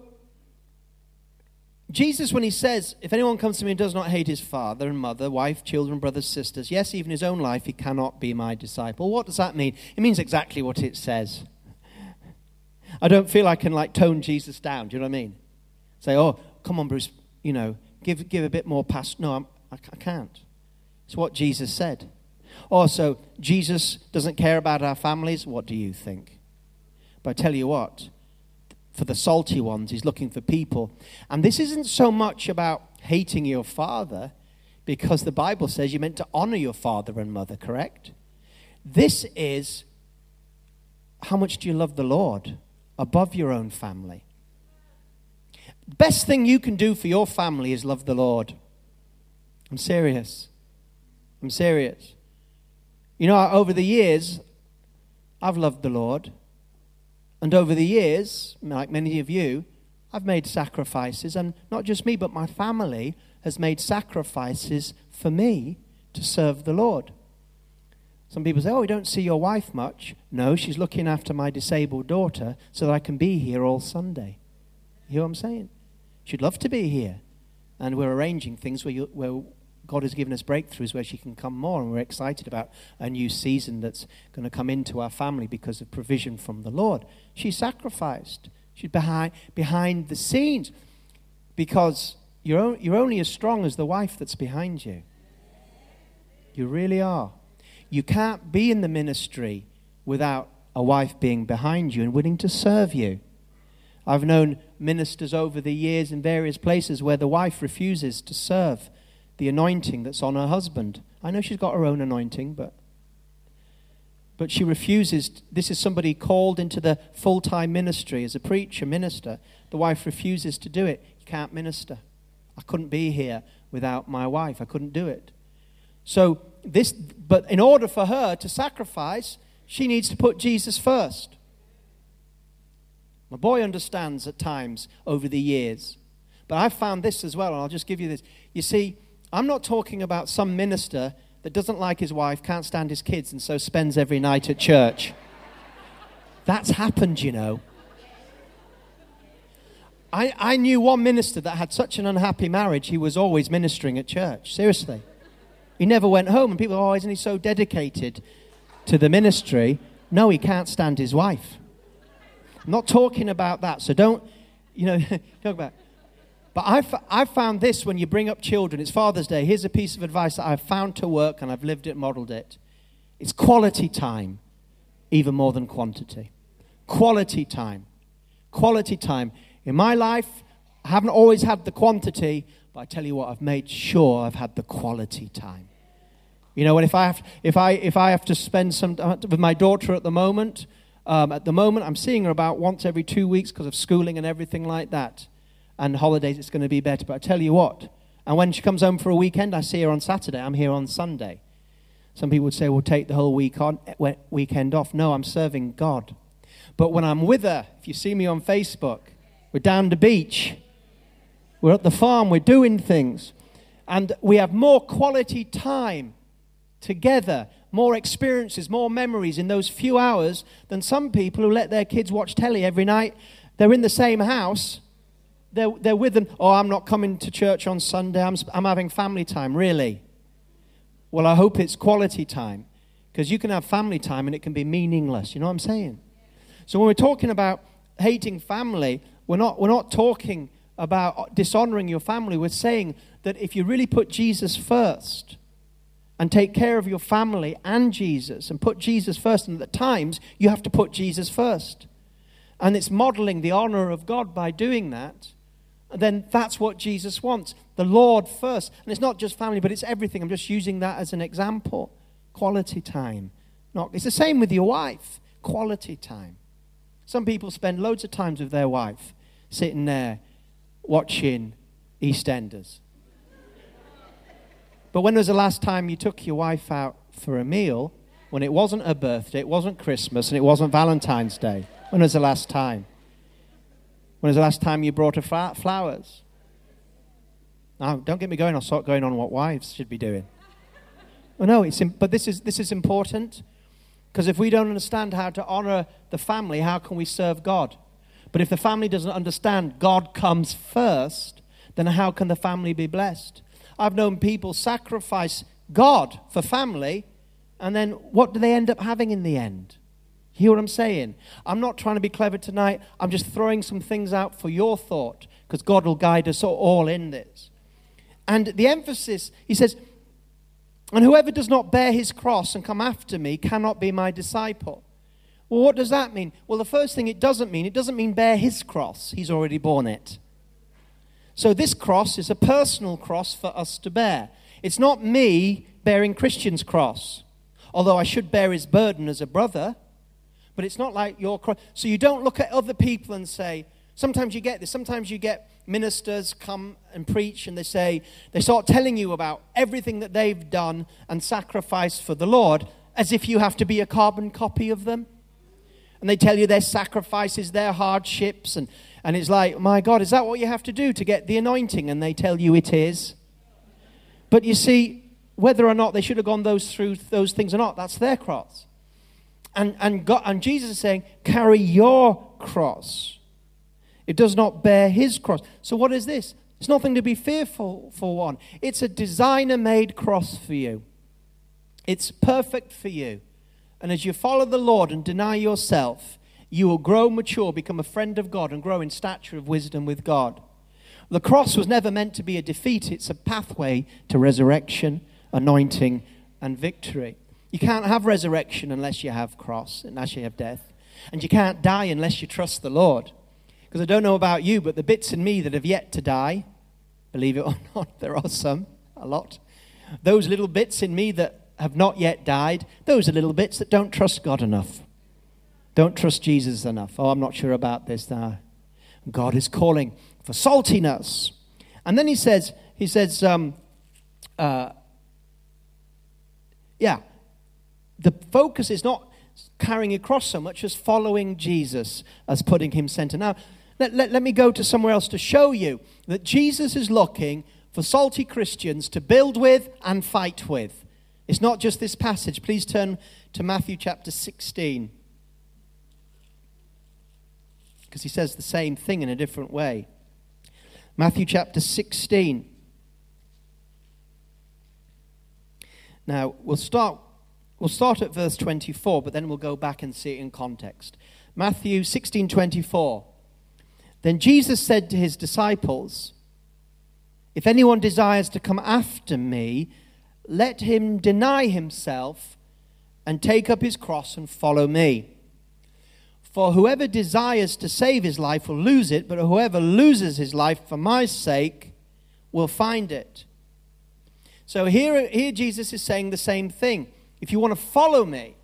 Jesus, when he says, If anyone comes to me and does not hate his father and mother, wife, children, brothers, sisters, yes, even his own life, he cannot be my disciple. What does that mean? It means exactly what it says. I don't feel I can like tone Jesus down. Do you know what I mean? Say, oh, come on, Bruce, you know, give, give a bit more past. No, I'm, I, I can't. It's what Jesus said. Also, Jesus doesn't care about our families. What do you think? But I tell you what, for the salty ones. He's looking for people. And this isn't so much about hating your father, because the Bible says you're meant to honor your father and mother, correct? This is how much do you love the Lord above your own family? Best thing you can do for your family is love the Lord. I'm serious. I'm serious. You know, over the years, I've loved the Lord. And over the years, like many of you, I've made sacrifices, and not just me, but my family has made sacrifices for me to serve the Lord. Some people say, Oh, we don't see your wife much. No, she's looking after my disabled daughter so that I can be here all Sunday. You hear what I'm saying? She'd love to be here. And we're arranging things where, you, where God has given us breakthroughs where she can come more, and we're excited about a new season that's going to come into our family because of provision from the Lord. She sacrificed. She's behind, behind the scenes because you're, you're only as strong as the wife that's behind you. You really are. You can't be in the ministry without a wife being behind you and willing to serve you. I've known ministers over the years in various places where the wife refuses to serve the anointing that's on her husband. I know she's got her own anointing, but but she refuses. This is somebody called into the full time ministry as a preacher, minister. The wife refuses to do it. You can't minister. I couldn't be here without my wife. I couldn't do it. So, this, but in order for her to sacrifice, she needs to put Jesus first. My boy understands at times over the years. But I've found this as well, and I'll just give you this. You see, I'm not talking about some minister that doesn't like his wife, can't stand his kids, and so spends every night at church. That's happened, you know. I, I knew one minister that had such an unhappy marriage, he was always ministering at church. Seriously. He never went home, and people, oh, isn't he so dedicated to the ministry? No, he can't stand his wife. I'm not talking about that, so don't, you know, talk about but I've, I've found this when you bring up children. It's Father's Day. Here's a piece of advice that I've found to work and I've lived it, modeled it. It's quality time, even more than quantity. Quality time. Quality time. In my life, I haven't always had the quantity, but I tell you what, I've made sure I've had the quality time. You know, and if I have, if I, if I have to spend some time with my daughter at the moment, um, at the moment I'm seeing her about once every two weeks because of schooling and everything like that. And holidays, it's going to be better. But I tell you what, and when she comes home for a weekend, I see her on Saturday. I'm here on Sunday. Some people would say, well, take the whole week on, eh, weekend off. No, I'm serving God. But when I'm with her, if you see me on Facebook, we're down the beach, we're at the farm, we're doing things, and we have more quality time together, more experiences, more memories in those few hours than some people who let their kids watch telly every night. They're in the same house, they're, they're with them. Oh, I'm not coming to church on Sunday, I'm, I'm having family time. Really? Well, I hope it's quality time because you can have family time and it can be meaningless. You know what I'm saying? So when we're talking about hating family, we're not, we're not talking about dishonoring your family. We're saying that if you really put Jesus first, and take care of your family and Jesus and put Jesus first. And at times, you have to put Jesus first. And it's modeling the honor of God by doing that. Then that's what Jesus wants the Lord first. And it's not just family, but it's everything. I'm just using that as an example. Quality time. Not, it's the same with your wife. Quality time. Some people spend loads of times with their wife sitting there watching EastEnders. But when was the last time you took your wife out for a meal when it wasn't her birthday, it wasn't Christmas, and it wasn't Valentine's Day? When was the last time? When was the last time you brought her flowers? Now, don't get me going. I'll start going on what wives should be doing. Well, no, it's but this is, this is important because if we don't understand how to honor the family, how can we serve God? But if the family doesn't understand God comes first, then how can the family be blessed? I've known people sacrifice God for family, and then what do they end up having in the end? Hear what I'm saying? I'm not trying to be clever tonight. I'm just throwing some things out for your thought because God will guide us all in this. And the emphasis, he says, and whoever does not bear his cross and come after me cannot be my disciple. Well, what does that mean? Well, the first thing it doesn't mean, it doesn't mean bear his cross. He's already borne it. So this cross is a personal cross for us to bear. It's not me bearing Christian's cross, although I should bear his burden as a brother. But it's not like your cross. So you don't look at other people and say, sometimes you get this. Sometimes you get ministers come and preach and they say, they start telling you about everything that they've done and sacrificed for the Lord as if you have to be a carbon copy of them. And they tell you their sacrifices, their hardships, and and it's like, my God, is that what you have to do to get the anointing? And they tell you it is. But you see, whether or not they should have gone those through those things or not, that's their cross. And, and, God, and Jesus is saying, carry your cross. It does not bear his cross. So, what is this? It's nothing to be fearful for one. It's a designer made cross for you. It's perfect for you. And as you follow the Lord and deny yourself, you will grow mature, become a friend of God, and grow in stature of wisdom with God. The cross was never meant to be a defeat, it's a pathway to resurrection, anointing, and victory. You can't have resurrection unless you have cross, unless you have death. And you can't die unless you trust the Lord. Because I don't know about you, but the bits in me that have yet to die, believe it or not, there are some, a lot. Those little bits in me that have not yet died, those are little bits that don't trust God enough. Don't trust Jesus enough. Oh, I'm not sure about this now. God is calling for saltiness. And then he says, he says, um, uh, yeah, the focus is not carrying across so much as following Jesus, as putting him center. Now, let, let, let me go to somewhere else to show you that Jesus is looking for salty Christians to build with and fight with. It's not just this passage. Please turn to Matthew chapter 16 because he says the same thing in a different way. Matthew chapter 16. Now, we'll start, we'll start at verse 24, but then we'll go back and see it in context. Matthew 16 24. Then Jesus said to his disciples, If anyone desires to come after me, let him deny himself and take up his cross and follow me. For whoever desires to save his life will lose it, but whoever loses his life for my sake will find it. So here, here Jesus is saying the same thing. If you want to follow me,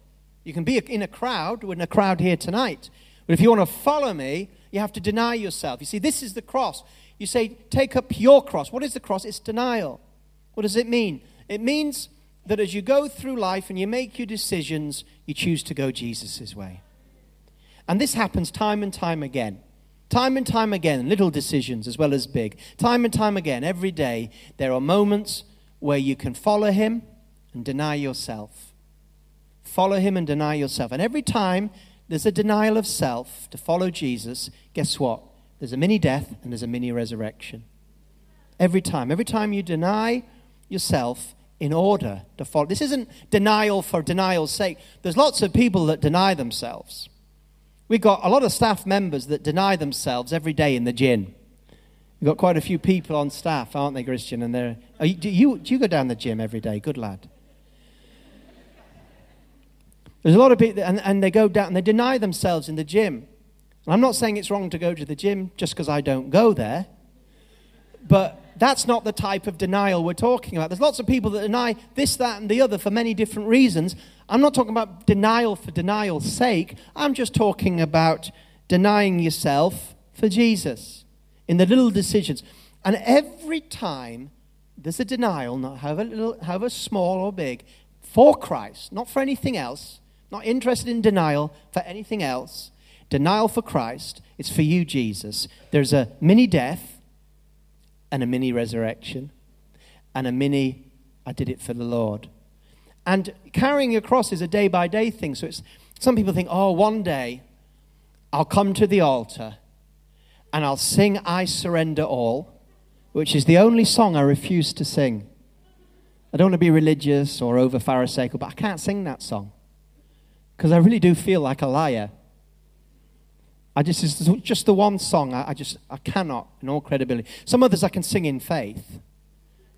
you can be in a crowd, we're in a crowd here tonight. But if you want to follow me, you have to deny yourself. You see, this is the cross. You say, take up your cross. What is the cross? It's denial. What does it mean? It means that as you go through life and you make your decisions, you choose to go Jesus' way. And this happens time and time again. Time and time again, little decisions as well as big. Time and time again, every day, there are moments where you can follow him and deny yourself. Follow him and deny yourself. And every time there's a denial of self to follow Jesus, guess what? There's a mini death and there's a mini resurrection. Every time. Every time you deny yourself in order to follow. This isn't denial for denial's sake. There's lots of people that deny themselves. We've got a lot of staff members that deny themselves every day in the gym. We've got quite a few people on staff, aren't they, Christian? And they're, you, do, you, do you go down the gym every day? Good lad. There's a lot of people, and, and they go down and they deny themselves in the gym. And I'm not saying it's wrong to go to the gym just because I don't go there, but that's not the type of denial we're talking about. There's lots of people that deny this, that, and the other for many different reasons. I'm not talking about denial for denial's sake. I'm just talking about denying yourself for Jesus in the little decisions. And every time there's a denial, however, little, however small or big, for Christ, not for anything else, not interested in denial for anything else. Denial for Christ, it's for you, Jesus. There's a mini death and a mini resurrection and a mini, I did it for the Lord. And carrying your cross is a day by day thing. So it's, some people think, oh, one day I'll come to the altar and I'll sing I Surrender All, which is the only song I refuse to sing. I don't want to be religious or over Pharisaical, but I can't sing that song because I really do feel like a liar. I just, it's just the one song I, I, just, I cannot, in all credibility. Some others I can sing in faith.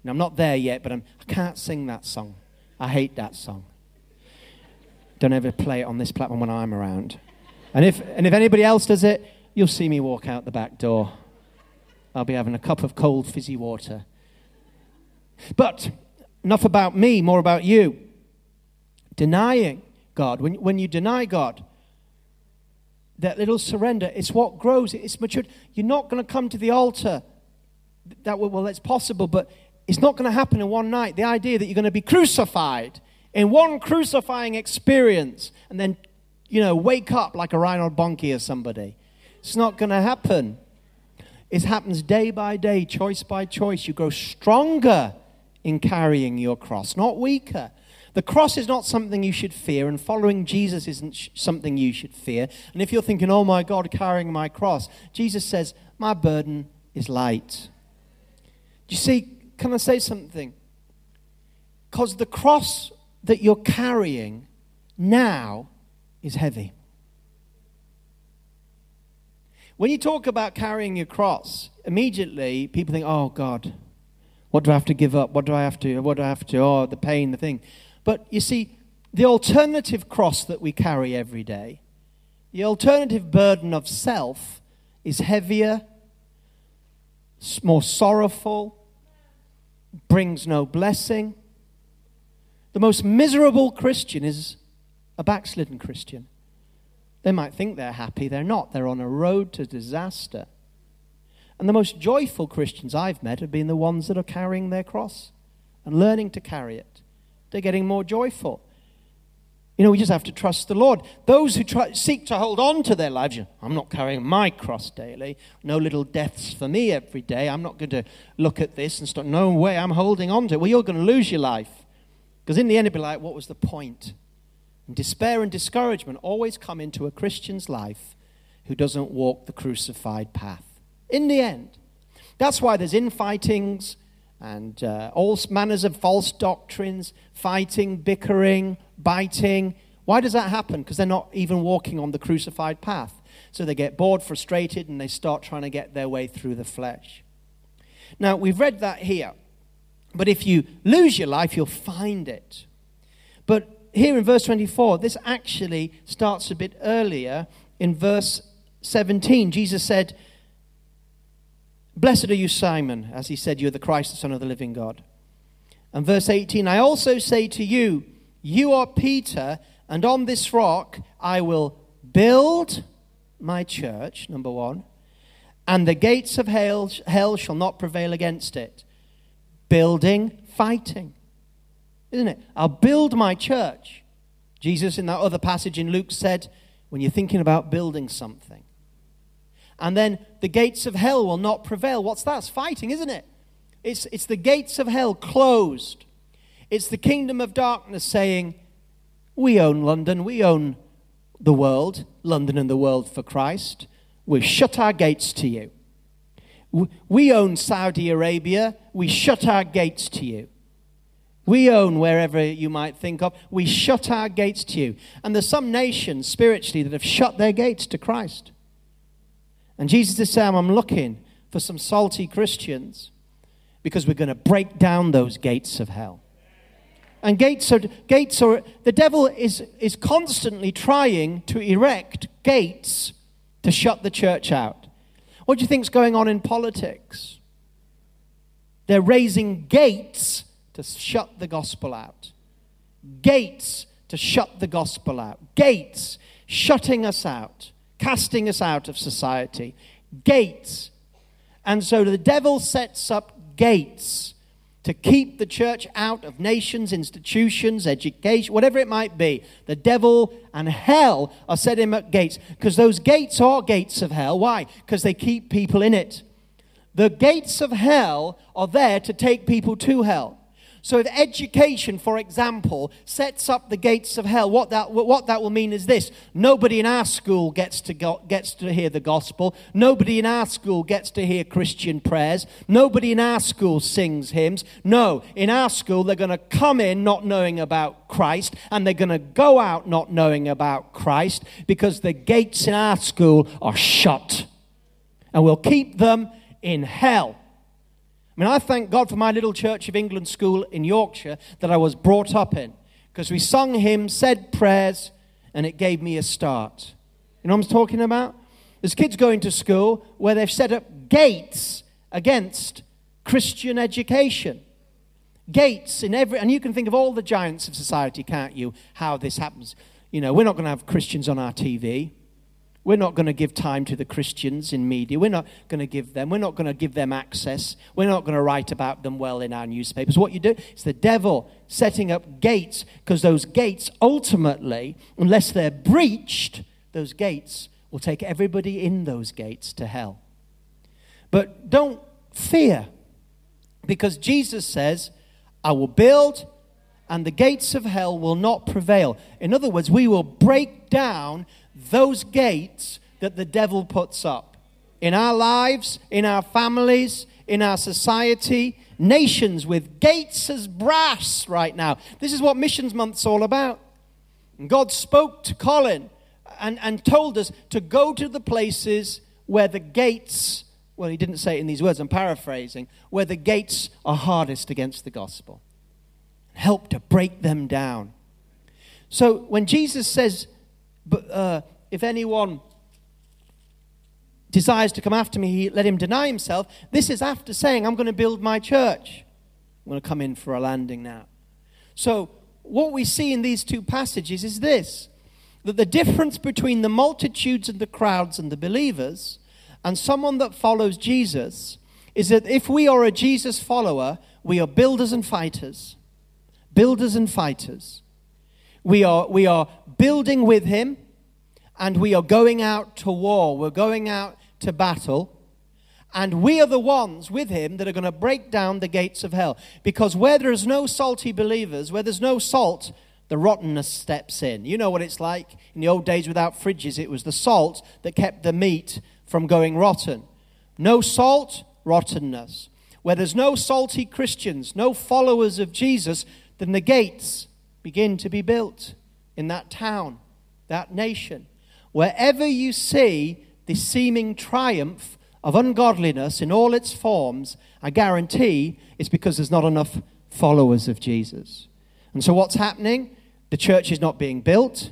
And I'm not there yet, but I'm, I can't sing that song. I hate that song. Don't ever play it on this platform when I'm around. And if, and if anybody else does it, you'll see me walk out the back door. I'll be having a cup of cold, fizzy water. But enough about me, more about you. Denying God, when, when you deny God, that little surrender, it's what grows, it's matured. You're not going to come to the altar. That well, it's possible, but it's not going to happen in one night. The idea that you're going to be crucified in one crucifying experience and then, you know, wake up like a Reinhard Bonnke or somebody. It's not going to happen. It happens day by day, choice by choice. You grow stronger in carrying your cross, not weaker. The cross is not something you should fear, and following Jesus isn't sh- something you should fear. And if you're thinking, oh my God, carrying my cross, Jesus says, my burden is light. Do you see, can I say something? Because the cross that you're carrying now is heavy. When you talk about carrying your cross, immediately people think, oh God, what do I have to give up? What do I have to, what do I have to, oh, the pain, the thing. But you see, the alternative cross that we carry every day, the alternative burden of self, is heavier, more sorrowful, brings no blessing. The most miserable Christian is a backslidden Christian. They might think they're happy, they're not. They're on a road to disaster. And the most joyful Christians I've met have been the ones that are carrying their cross and learning to carry it they're getting more joyful. You know, we just have to trust the Lord. Those who try, seek to hold on to their lives, I'm not carrying my cross daily. No little deaths for me every day. I'm not going to look at this and start, no way, I'm holding on to it. Well, you're going to lose your life. Because in the end, it'll be like, what was the point? And despair and discouragement always come into a Christian's life who doesn't walk the crucified path. In the end. That's why there's infightings, and uh, all manners of false doctrines, fighting, bickering, biting. Why does that happen? Because they're not even walking on the crucified path. So they get bored, frustrated, and they start trying to get their way through the flesh. Now, we've read that here. But if you lose your life, you'll find it. But here in verse 24, this actually starts a bit earlier in verse 17, Jesus said, Blessed are you, Simon, as he said, You're the Christ, the Son of the living God. And verse 18, I also say to you, You are Peter, and on this rock I will build my church, number one, and the gates of hell, hell shall not prevail against it. Building, fighting. Isn't it? I'll build my church. Jesus, in that other passage in Luke, said, When you're thinking about building something, and then the gates of hell will not prevail. What's that? It's fighting, isn't it? It's, it's the gates of hell closed. It's the kingdom of darkness saying, We own London, we own the world, London and the world for Christ. We've shut our gates to you. We own Saudi Arabia, we shut our gates to you. We own wherever you might think of. We shut our gates to you. And there's some nations spiritually that have shut their gates to Christ. And Jesus is saying, I'm looking for some salty Christians because we're going to break down those gates of hell. And gates are, gates are, the devil is, is constantly trying to erect gates to shut the church out. What do you think is going on in politics? They're raising gates to shut the gospel out. Gates to shut the gospel out. Gates shutting us out casting us out of society. Gates. And so the devil sets up gates to keep the church out of nations, institutions, education, whatever it might be. The devil and hell are setting up gates because those gates are gates of hell. Why? Because they keep people in it. The gates of hell are there to take people to hell. So, if education, for example, sets up the gates of hell, what that, what that will mean is this nobody in our school gets to, go, gets to hear the gospel. Nobody in our school gets to hear Christian prayers. Nobody in our school sings hymns. No, in our school, they're going to come in not knowing about Christ, and they're going to go out not knowing about Christ because the gates in our school are shut. And we'll keep them in hell. I mean, I thank God for my little Church of England school in Yorkshire that I was brought up in because we sung hymns, said prayers, and it gave me a start. You know what I'm talking about? There's kids going to school where they've set up gates against Christian education. Gates in every, and you can think of all the giants of society, can't you? How this happens. You know, we're not going to have Christians on our TV. We're not going to give time to the Christians in media. We're not going to give them. We're not going to give them access. We're not going to write about them well in our newspapers. What you do is the devil setting up gates because those gates ultimately, unless they're breached, those gates will take everybody in those gates to hell. But don't fear because Jesus says, I will build and the gates of hell will not prevail. In other words, we will break down those gates that the devil puts up in our lives, in our families, in our society, nations with gates as brass right now. This is what Missions Month's all about. And God spoke to Colin and, and told us to go to the places where the gates, well, he didn't say it in these words, I'm paraphrasing, where the gates are hardest against the gospel. Help to break them down. So when Jesus says, but uh, if anyone desires to come after me, let him deny himself. This is after saying, I'm going to build my church. I'm going to come in for a landing now. So, what we see in these two passages is this that the difference between the multitudes and the crowds and the believers and someone that follows Jesus is that if we are a Jesus follower, we are builders and fighters. Builders and fighters. We are, we are building with him and we are going out to war. We're going out to battle. And we are the ones with him that are going to break down the gates of hell. Because where there is no salty believers, where there's no salt, the rottenness steps in. You know what it's like. In the old days without fridges, it was the salt that kept the meat from going rotten. No salt, rottenness. Where there's no salty Christians, no followers of Jesus, then the gates begin to be built in that town, that nation. Wherever you see the seeming triumph of ungodliness in all its forms, I guarantee it's because there's not enough followers of Jesus. And so, what's happening? The church is not being built.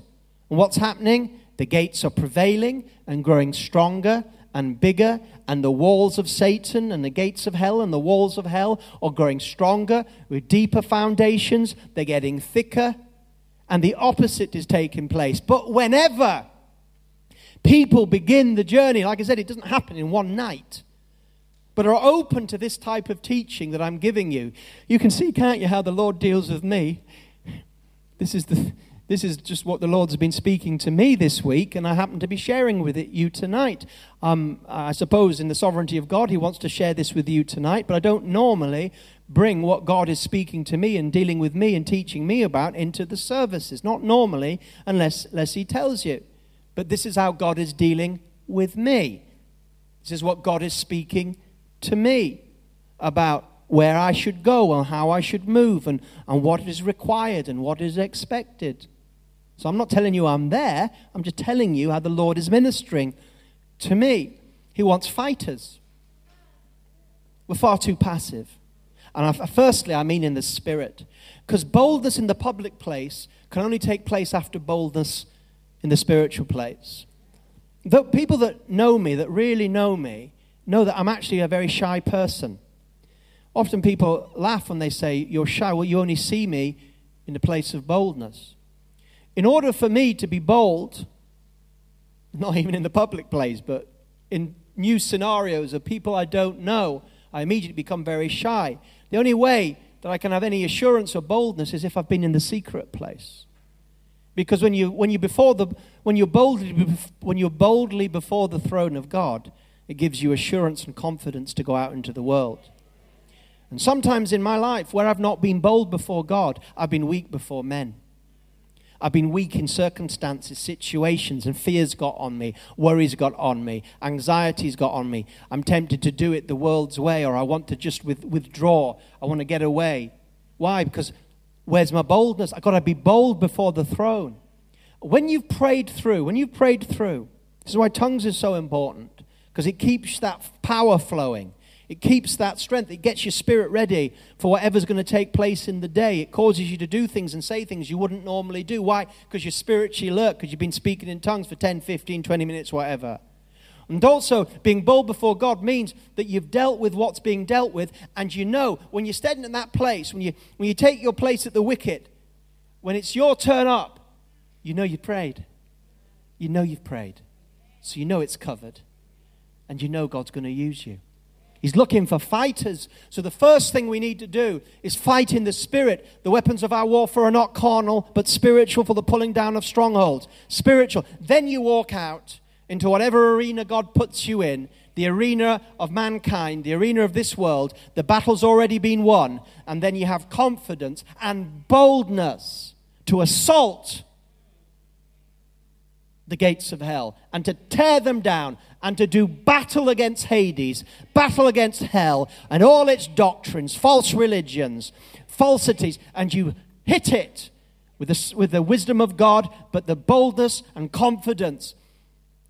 And what's happening? The gates are prevailing and growing stronger and bigger, and the walls of Satan and the gates of hell and the walls of hell are growing stronger with deeper foundations. They're getting thicker, and the opposite is taking place. But whenever people begin the journey, like I said, it doesn't happen in one night, but are open to this type of teaching that I'm giving you, you can see, can't you, how the Lord deals with me? This is the this is just what the Lord's been speaking to me this week, and I happen to be sharing with it you tonight. Um, I suppose in the sovereignty of God, He wants to share this with you tonight, but I don't normally bring what God is speaking to me and dealing with me and teaching me about into the services. Not normally, unless, unless He tells you. But this is how God is dealing with me. This is what God is speaking to me about where I should go and how I should move and, and what is required and what is expected. So I'm not telling you I'm there, I'm just telling you how the Lord is ministering to me. He wants fighters. We're far too passive. And I, firstly, I mean in the spirit. Because boldness in the public place can only take place after boldness in the spiritual place. The people that know me, that really know me, know that I'm actually a very shy person. Often people laugh when they say, You're shy. Well, you only see me in the place of boldness. In order for me to be bold, not even in the public place, but in new scenarios of people I don't know, I immediately become very shy. The only way that I can have any assurance or boldness is if I've been in the secret place. Because when you when you before the when you're boldly when you're boldly before the throne of God, it gives you assurance and confidence to go out into the world. And sometimes in my life, where I've not been bold before God, I've been weak before men. I've been weak in circumstances, situations, and fears got on me, worries got on me, anxieties got on me. I'm tempted to do it the world's way, or I want to just with, withdraw. I want to get away. Why? Because where's my boldness? I've got to be bold before the throne. When you've prayed through, when you've prayed through, this is why tongues is so important, because it keeps that power flowing. It keeps that strength. It gets your spirit ready for whatever's going to take place in the day. It causes you to do things and say things you wouldn't normally do. Why? Because you're spiritually alert, because you've been speaking in tongues for 10, 15, 20 minutes, whatever. And also, being bold before God means that you've dealt with what's being dealt with, and you know when you're standing in that place, when you, when you take your place at the wicket, when it's your turn up, you know you've prayed. You know you've prayed. So you know it's covered, and you know God's going to use you. He's looking for fighters. So the first thing we need to do is fight in the spirit. The weapons of our warfare are not carnal, but spiritual for the pulling down of strongholds. Spiritual. Then you walk out into whatever arena God puts you in, the arena of mankind, the arena of this world. The battle's already been won. And then you have confidence and boldness to assault the gates of hell and to tear them down and to do battle against Hades, battle against hell and all its doctrines, false religions, falsities, and you hit it with the, with the wisdom of God, but the boldness and confidence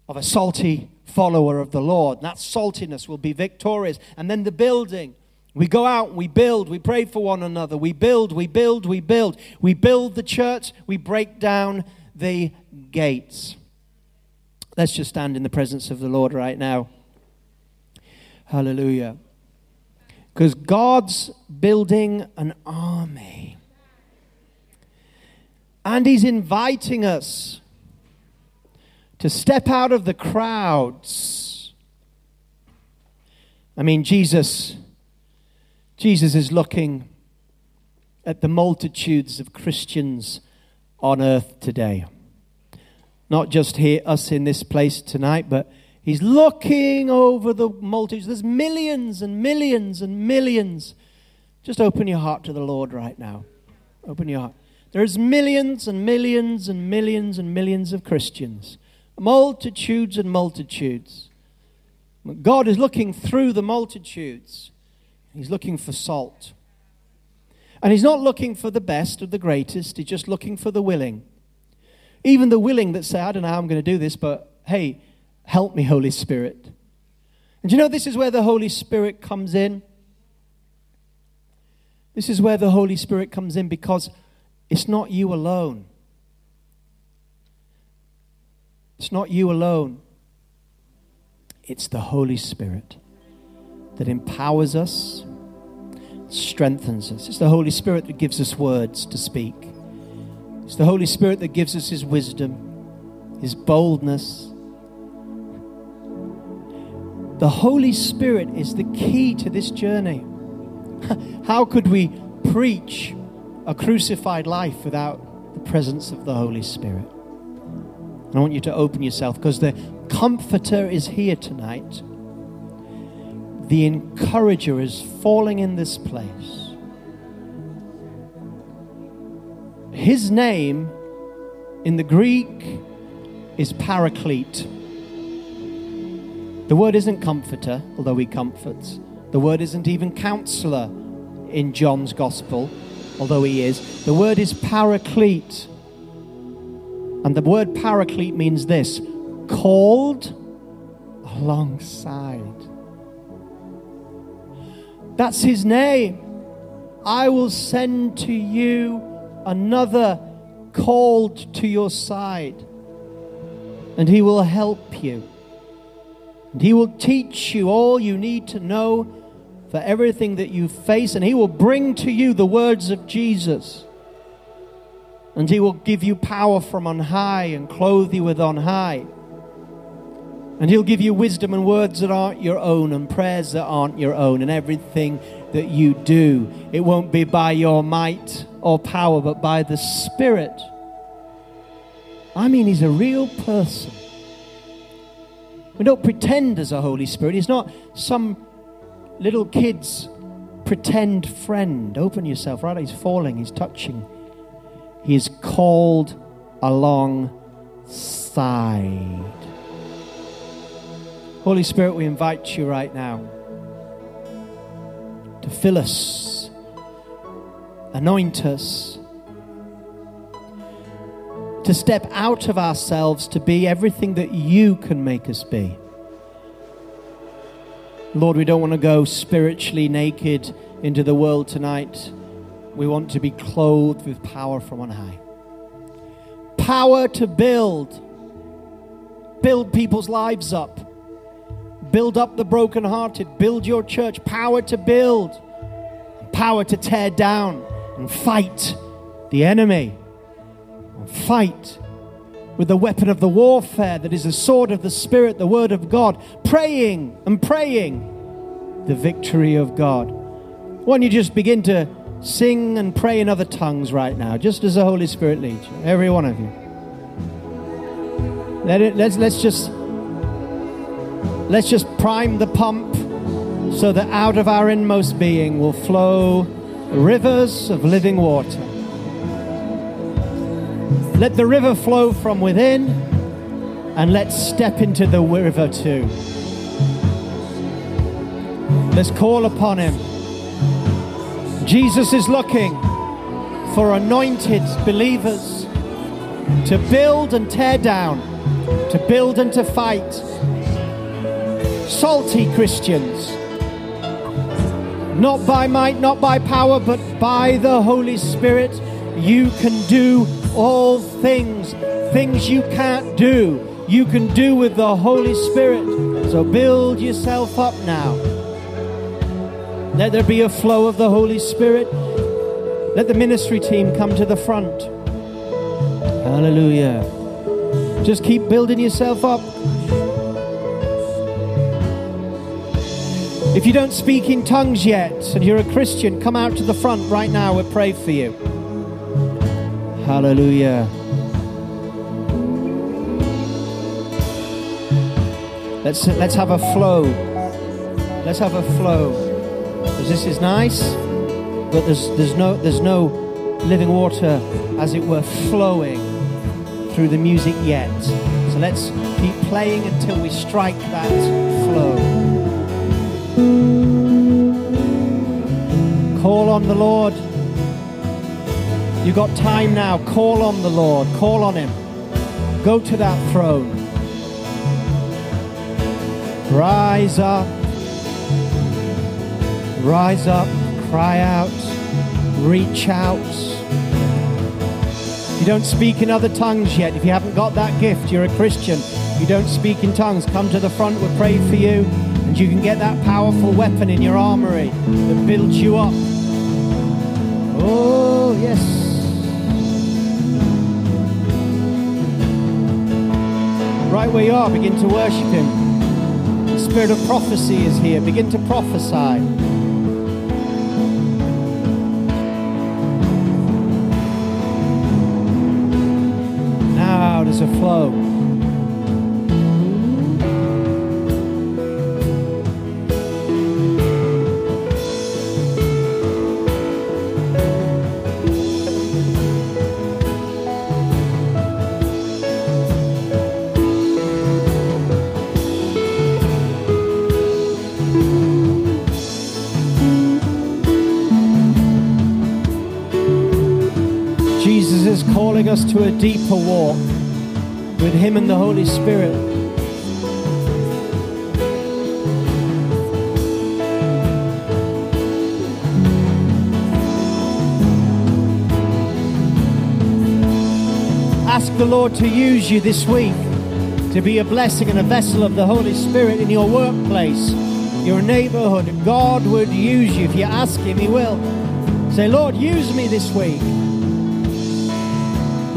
of a salty follower of the Lord. That saltiness will be victorious. And then the building. We go out, we build, we pray for one another, we build, we build, we build. We build the church, we break down the gates. Let's just stand in the presence of the Lord right now. Hallelujah. Because God's building an army. And He's inviting us to step out of the crowds. I mean, Jesus, Jesus is looking at the multitudes of Christians on earth today not just here, us in this place tonight, but he's looking over the multitudes. There's millions and millions and millions. Just open your heart to the Lord right now. Open your heart. There's millions and millions and millions and millions of Christians, multitudes and multitudes. God is looking through the multitudes. He's looking for salt. And He's not looking for the best or the greatest, He's just looking for the willing. Even the willing that say, I don't know how I'm going to do this, but hey, help me, Holy Spirit. And you know, this is where the Holy Spirit comes in. This is where the Holy Spirit comes in because it's not you alone. It's not you alone, it's the Holy Spirit that empowers us, strengthens us. It's the Holy Spirit that gives us words to speak. It's the Holy Spirit that gives us His wisdom, His boldness. The Holy Spirit is the key to this journey. How could we preach a crucified life without the presence of the Holy Spirit? I want you to open yourself because the Comforter is here tonight. The Encourager is falling in this place. His name in the Greek is Paraclete. The word isn't comforter, although he comforts. The word isn't even counselor in John's gospel, although he is. The word is paraclete. And the word paraclete means this called alongside. That's his name. I will send to you another called to your side, and he will help you. And he will teach you all you need to know for everything that you face, and he will bring to you the words of Jesus. And he will give you power from on high and clothe you with on high. And He'll give you wisdom and words that aren't your own and prayers that aren't your own and everything that you do. It won't be by your might or power, but by the Spirit. I mean, He's a real person. We don't pretend as a Holy Spirit. He's not some little kid's pretend friend. Open yourself. Right? He's falling, He's touching. He is called alongside. Holy Spirit, we invite you right now to fill us, anoint us, to step out of ourselves to be everything that you can make us be. Lord, we don't want to go spiritually naked into the world tonight. We want to be clothed with power from on high. Power to build, build people's lives up Build up the brokenhearted. Build your church. Power to build, power to tear down and fight the enemy. And fight with the weapon of the warfare that is the sword of the Spirit, the Word of God, praying and praying the victory of God. Why don't you just begin to sing and pray in other tongues right now, just as the Holy Spirit leads you, every one of you. Let it, let's, let's just Let's just prime the pump so that out of our inmost being will flow rivers of living water. Let the river flow from within, and let's step into the river too. Let's call upon him. Jesus is looking for anointed believers to build and tear down, to build and to fight salty Christians. Not by might, not by power, but by the Holy Spirit, you can do all things. Things you can't do, you can do with the Holy Spirit. So build yourself up now. Let there be a flow of the Holy Spirit. Let the ministry team come to the front. Hallelujah. Just keep building yourself up. If you don't speak in tongues yet and you're a Christian, come out to the front right now. We'll pray for you. Hallelujah. Let's, let's have a flow. Let's have a flow. Because this is nice, but there's, there's, no, there's no living water, as it were, flowing through the music yet. So let's keep playing until we strike that flow. Call on the Lord. You've got time now. Call on the Lord. Call on Him. Go to that throne. Rise up. Rise up. Cry out. Reach out. you don't speak in other tongues yet, if you haven't got that gift, you're a Christian, you don't speak in tongues, come to the front, we'll pray for you, you can get that powerful weapon in your armory that builds you up. Oh, yes. Right where you are, begin to worship Him. The spirit of prophecy is here. Begin to prophesy. Now there's a flow. Us to a deeper walk with Him and the Holy Spirit. Ask the Lord to use you this week to be a blessing and a vessel of the Holy Spirit in your workplace, your neighborhood. God would use you. If you ask Him, He will. Say, Lord, use me this week.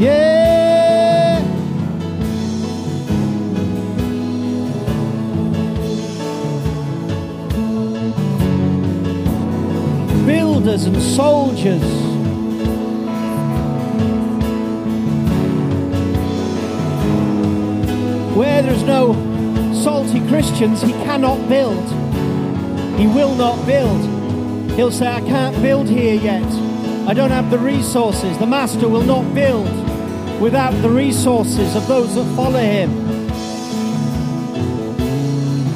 Yeah. Builders and soldiers. Where there's no salty Christians, he cannot build. He will not build. He'll say, I can't build here yet. I don't have the resources. The master will not build without the resources of those that follow him.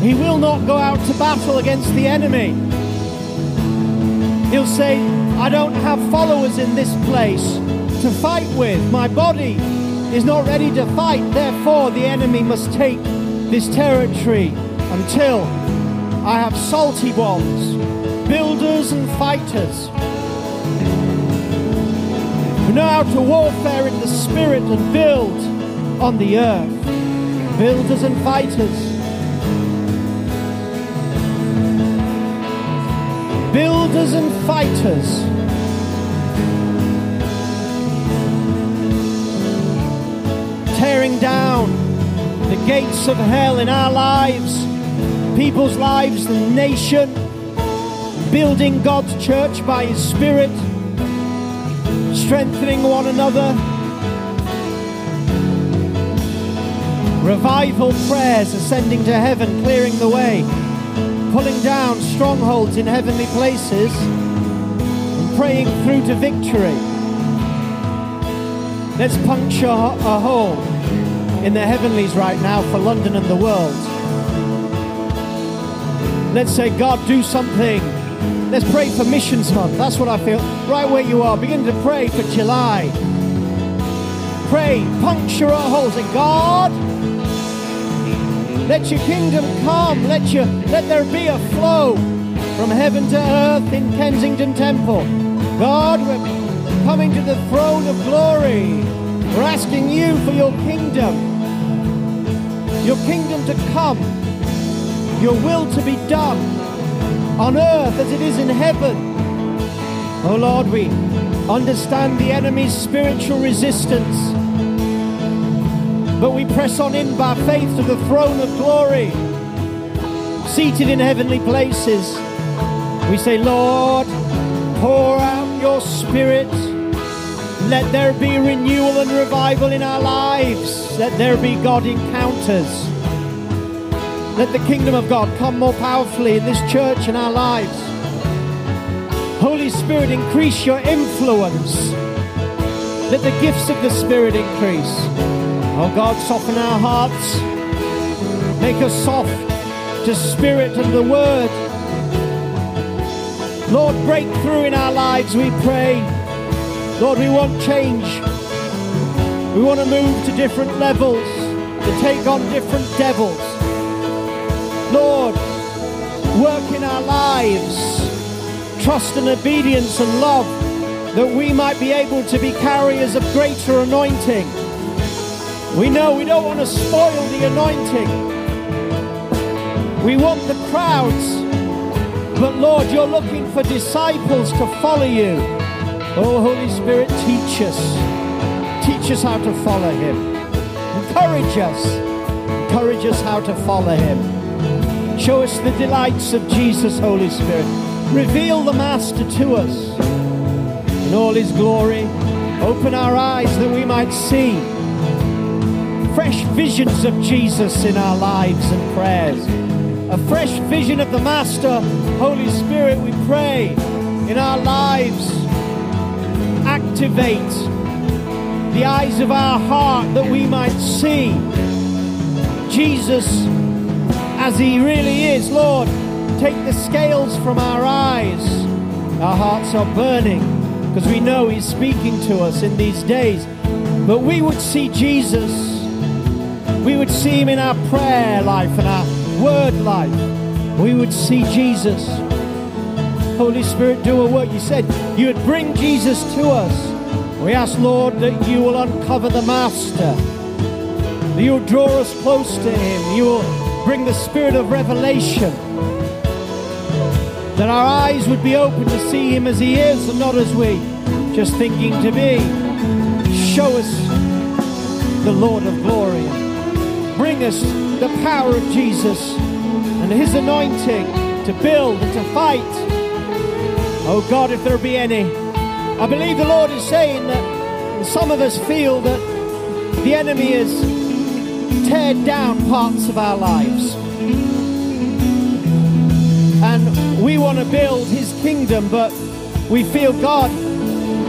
He will not go out to battle against the enemy. He'll say, I don't have followers in this place to fight with. My body is not ready to fight. Therefore, the enemy must take this territory until I have salty ones, builders and fighters know how to warfare in the spirit and build on the earth. Builders and fighters. Builders and fighters. Tearing down the gates of hell in our lives, people's lives, the nation, building God's church by His Spirit strengthening one another. Revival prayers ascending to heaven, clearing the way, pulling down strongholds in heavenly places, and praying through to victory. Let's puncture a hole in the heavenlies right now for London and the world. Let's say, God, do something Let's pray for Missions Month. That's what I feel. Right where you are, begin to pray for July. Pray, puncture our holes. And God, let your kingdom come. Let your let there be a flow from heaven to earth in Kensington Temple. God, we're coming to the throne of glory. We're asking you for your kingdom. Your kingdom to come. Your will to be done on earth as it is in heaven. Oh Lord, we understand the enemy's spiritual resistance, but we press on in by faith to the throne of glory, seated in heavenly places. We say, Lord, pour out your spirit. Let there be renewal and revival in our lives. Let there be God encounters. Let the kingdom of God come more powerfully in this church and our lives. Holy Spirit, increase your influence. Let the gifts of the Spirit increase. Oh God, soften our hearts. Make us soft to Spirit and the Word. Lord, break through in our lives, we pray. Lord, we want change. We want to move to different levels, to take on different devils. Lord, work in our lives. Trust and obedience and love that we might be able to be carriers of greater anointing. We know we don't want to spoil the anointing. We want the crowds. But Lord, you're looking for disciples to follow you. Oh, Holy Spirit, teach us. Teach us how to follow him. Encourage us. Encourage us how to follow him. Show us the delights of Jesus, Holy Spirit. Reveal the Master to us in all his glory. Open our eyes that we might see fresh visions of Jesus in our lives and prayers. A fresh vision of the Master, Holy Spirit, we pray in our lives. Activate the eyes of our heart that we might see Jesus as he really is. Lord, take the scales from our eyes. Our hearts are burning because we know he's speaking to us in these days. But we would see Jesus. We would see him in our prayer life and our word life. We would see Jesus. Holy Spirit, do a work. You said you would bring Jesus to us. We ask, Lord, that you will uncover the Master, you will draw us close to him, you will bring the spirit of revelation, that our eyes would be open to see him as he is and not as we just thinking to be. Show us the Lord of glory. Bring us the power of Jesus and his anointing to build and to fight. Oh God, if there be any I believe the Lord is saying that some of us feel that the enemy is teared down parts of our lives. And we want to build his kingdom, but we feel God,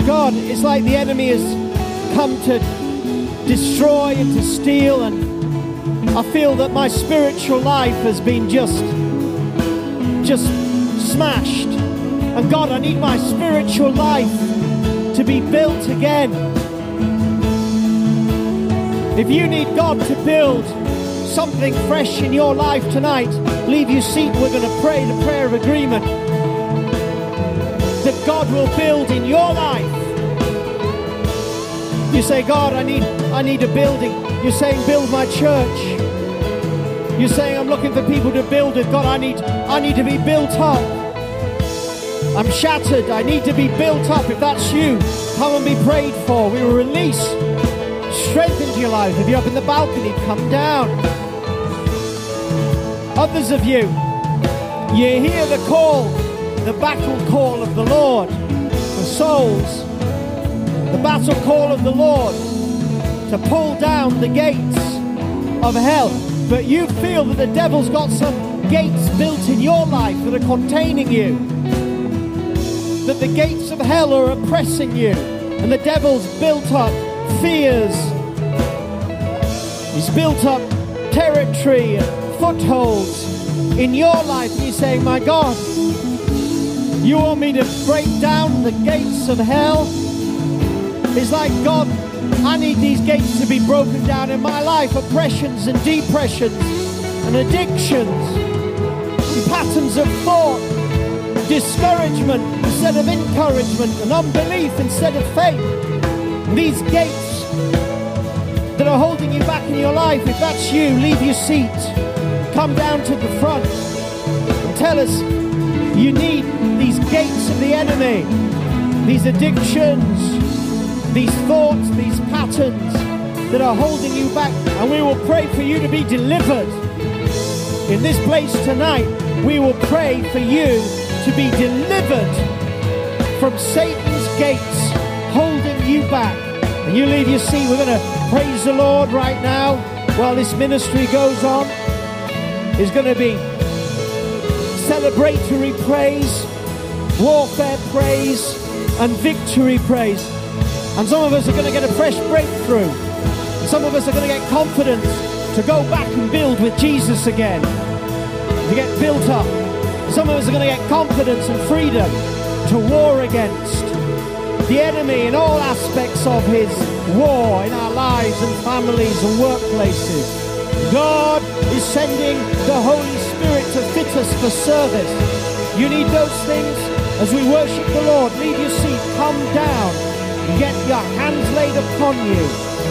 God, it's like the enemy has come to destroy and to steal. And I feel that my spiritual life has been just, just smashed. And God, I need my spiritual life to be built again. If you need God to build something fresh in your life tonight, leave your seat. We're going to pray the prayer of agreement that God will build in your life. You say, God, I need, I need a building. You're saying, build my church. You're saying, I'm looking for people to build it. God, I need, I need to be built up. I'm shattered. I need to be built up. If that's you, come and be prayed for. We will release strength your life. If you're up in the balcony, come down. Others of you, you hear the call, the battle call of the Lord for souls, the battle call of the Lord to pull down the gates of hell. But you feel that the devil's got some gates built in your life that are containing you that the gates of hell are oppressing you and the devil's built up fears. He's built up territory and footholds in your life. You're saying, My God, you want me to break down the gates of hell? It's like, God, I need these gates to be broken down in my life. Oppressions and depressions and addictions and patterns of thought discouragement instead of encouragement, and unbelief instead of faith. These gates are holding you back in your life, if that's you, leave your seat. Come down to the front and tell us you need these gates of the enemy, these addictions, these thoughts, these patterns that are holding you back. And we will pray for you to be delivered. In this place tonight, we will pray for you to be delivered from Satan's gates holding you back. And you leave your seat. We're going to praise the Lord right now while this ministry goes on. Is going to be celebratory praise, warfare praise, and victory praise. And some of us are going to get a fresh breakthrough. Some of us are going to get confidence to go back and build with Jesus again, to get built up. Some of us are going to get confidence and freedom to war against the enemy in all aspects of his war in our lives and families and workplaces. God is sending the Holy Spirit to fit us for service. You need those things as we worship the Lord. Leave your seat. come down, get your hands laid upon you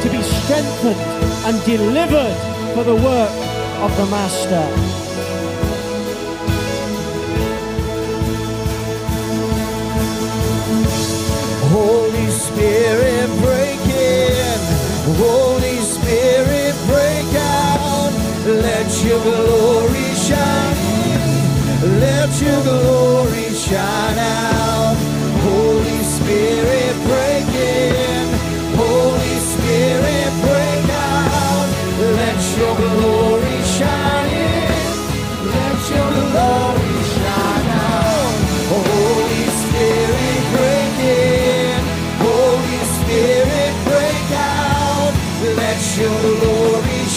to be strengthened and delivered for the work of the Master. Spirit, break in. Holy Spirit, break out. Let your glory shine in. Let your glory shine out. Holy Spirit, break in. Holy Spirit, break out. Let your glory shine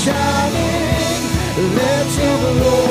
in. Let your glory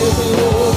Let your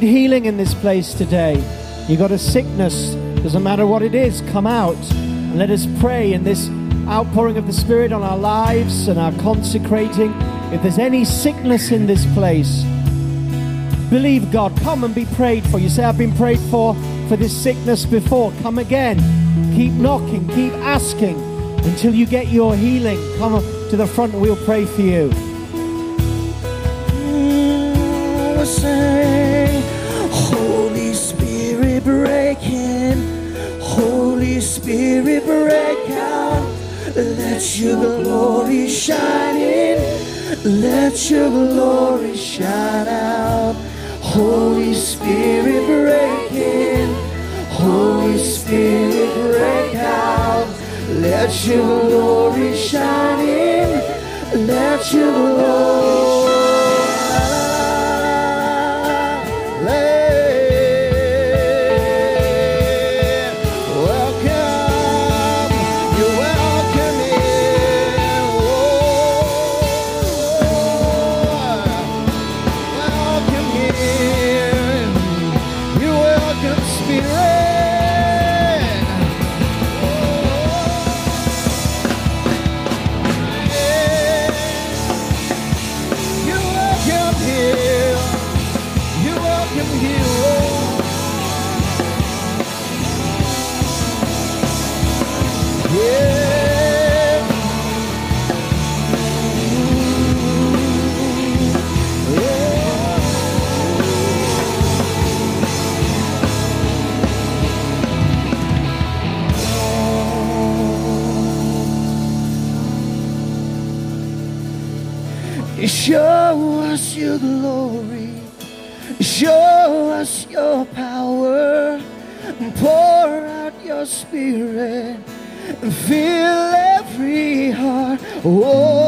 need healing in this place today, you got a sickness, doesn't matter what it is, come out and let us pray in this outpouring of the Spirit on our lives and our consecrating. If there's any sickness in this place, believe God. Come and be prayed for. You say, I've been prayed for for this sickness before. Come again. Keep knocking, keep asking until you get your healing. Come to the front and we'll pray for you. Holy Spirit, break in. Holy Spirit, break out. Let your glory shine in. Let your glory shine out. Holy Spirit, break in. Holy Spirit, break out. Let your glory shine in. Let your glory spirit. Fill every heart. Oh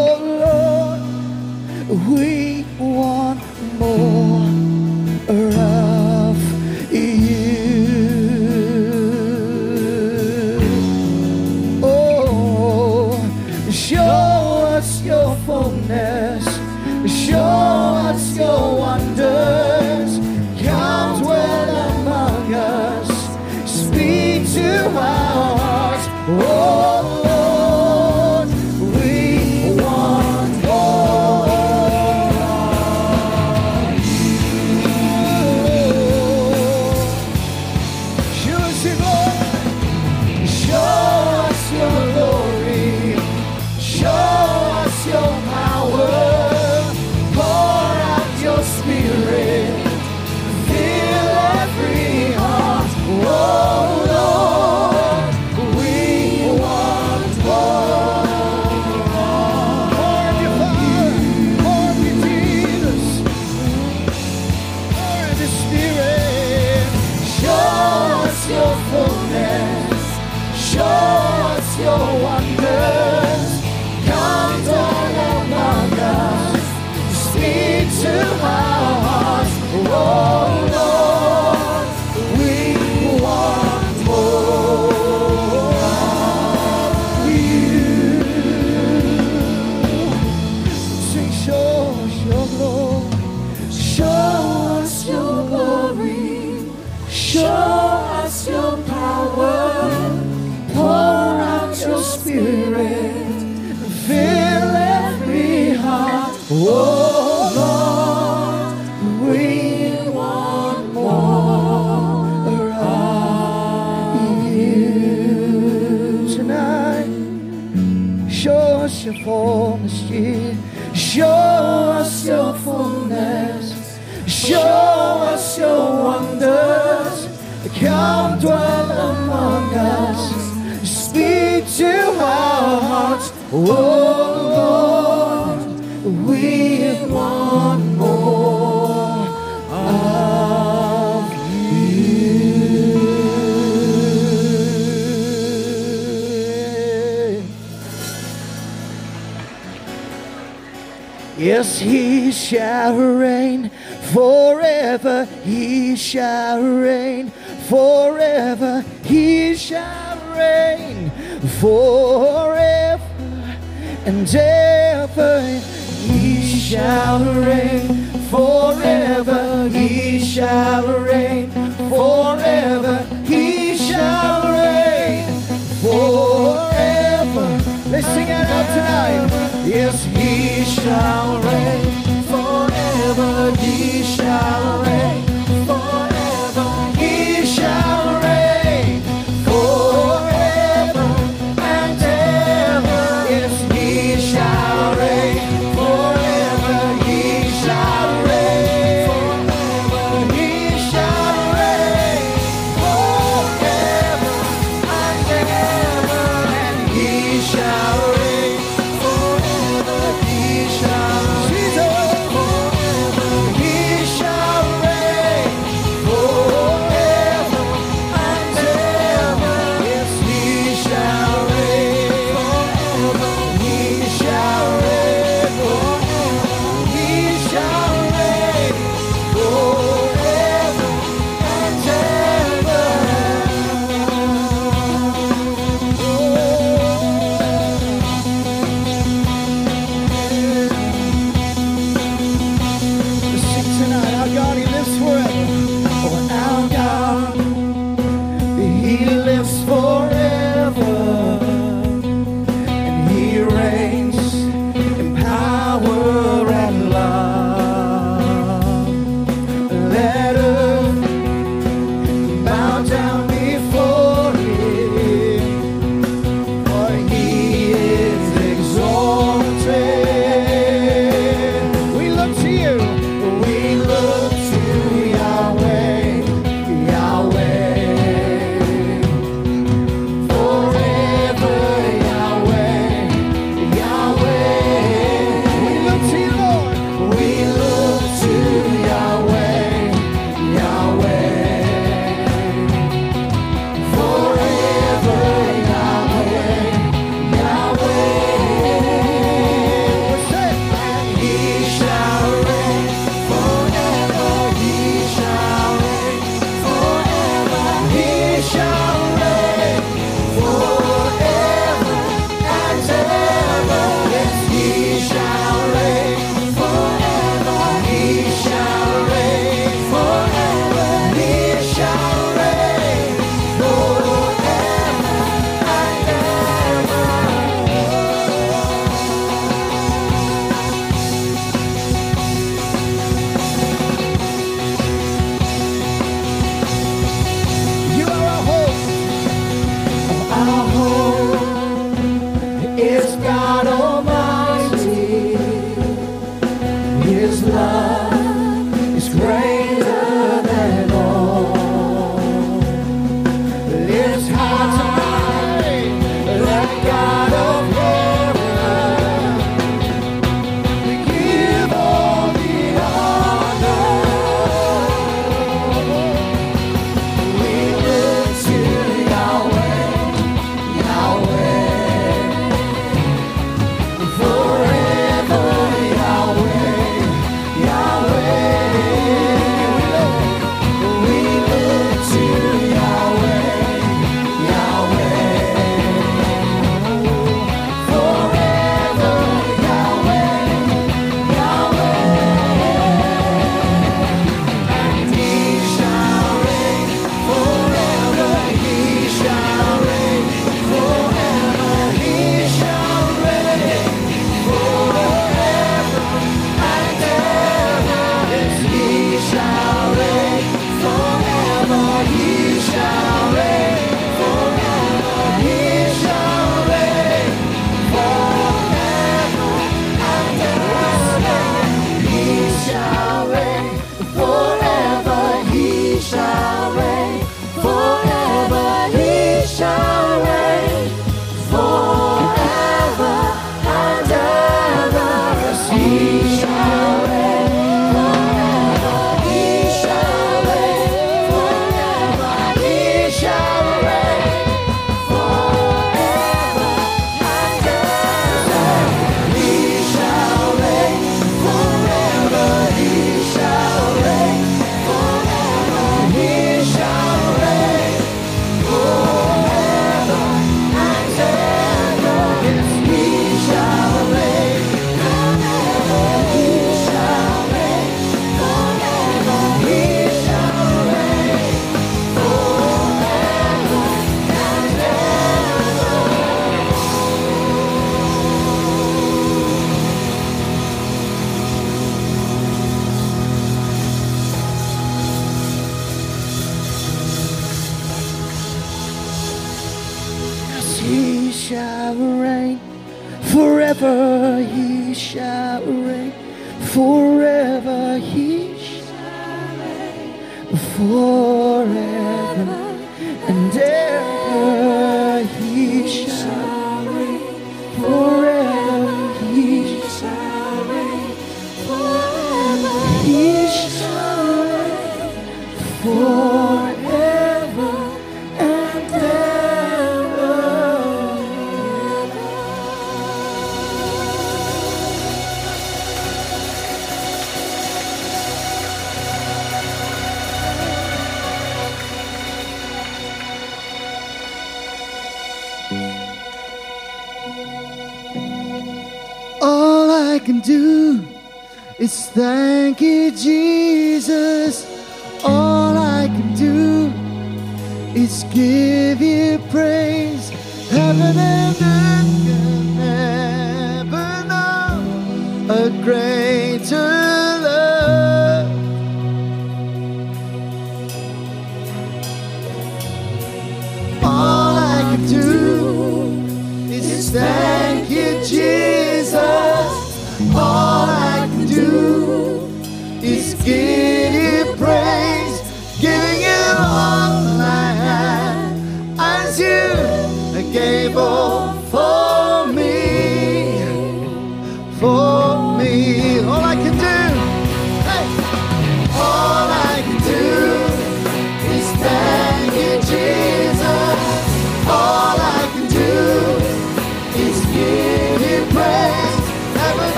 is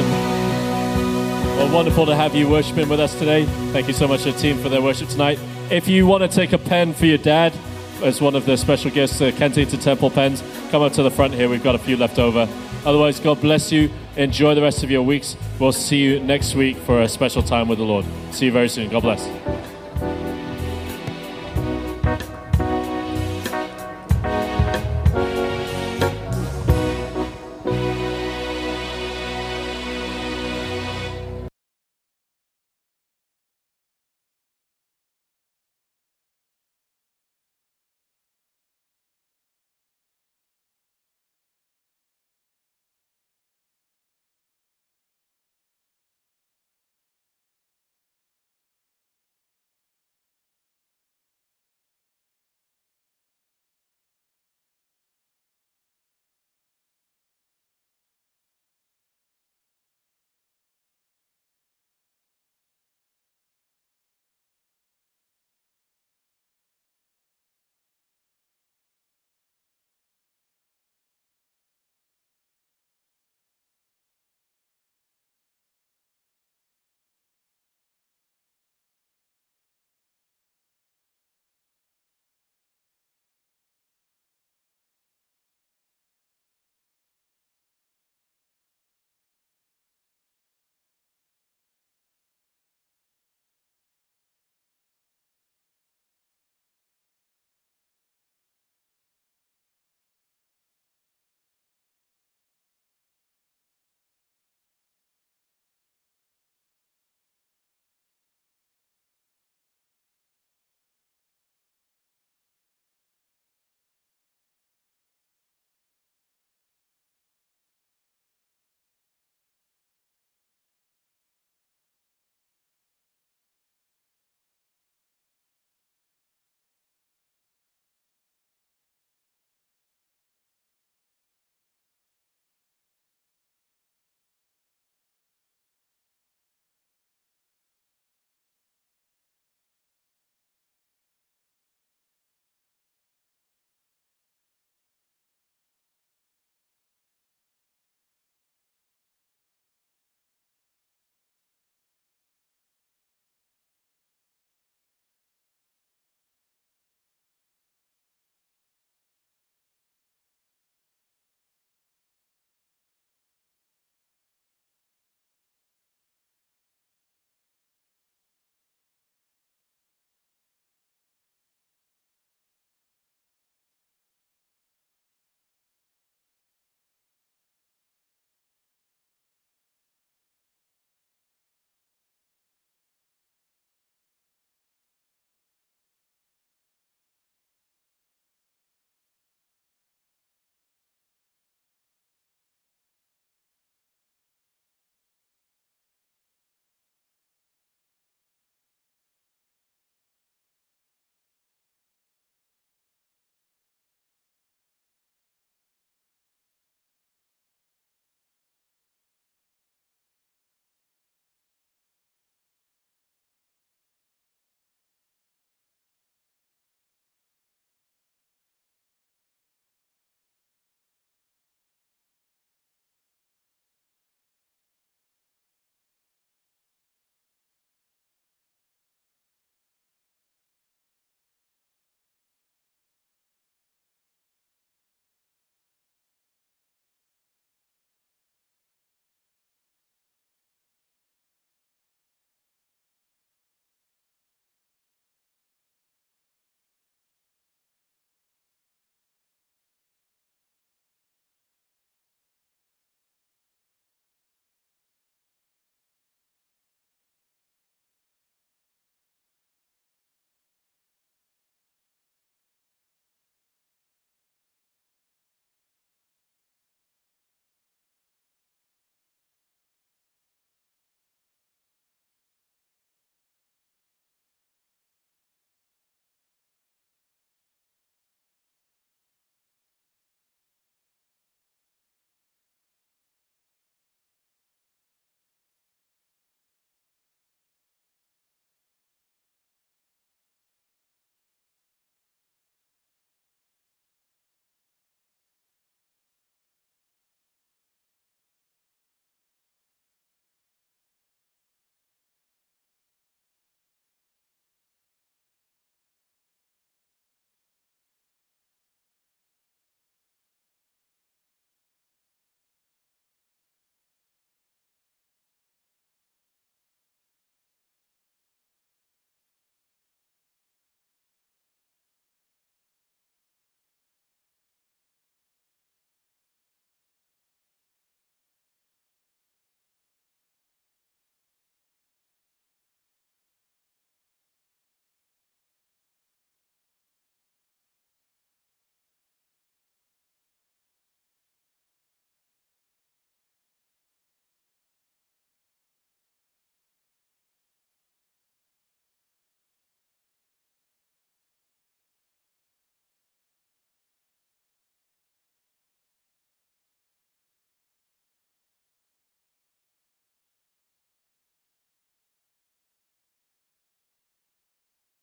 Well, wonderful to have you worshiping with us today. Thank you so much to the team for their worship tonight. If you want to take a pen for your dad as one of the special guests, uh, Kensington Temple pens, come up to the front here. We've got a few left over. Otherwise, God bless you. Enjoy the rest of your weeks. We'll see you next week for a special time with the Lord. See you very soon. God bless.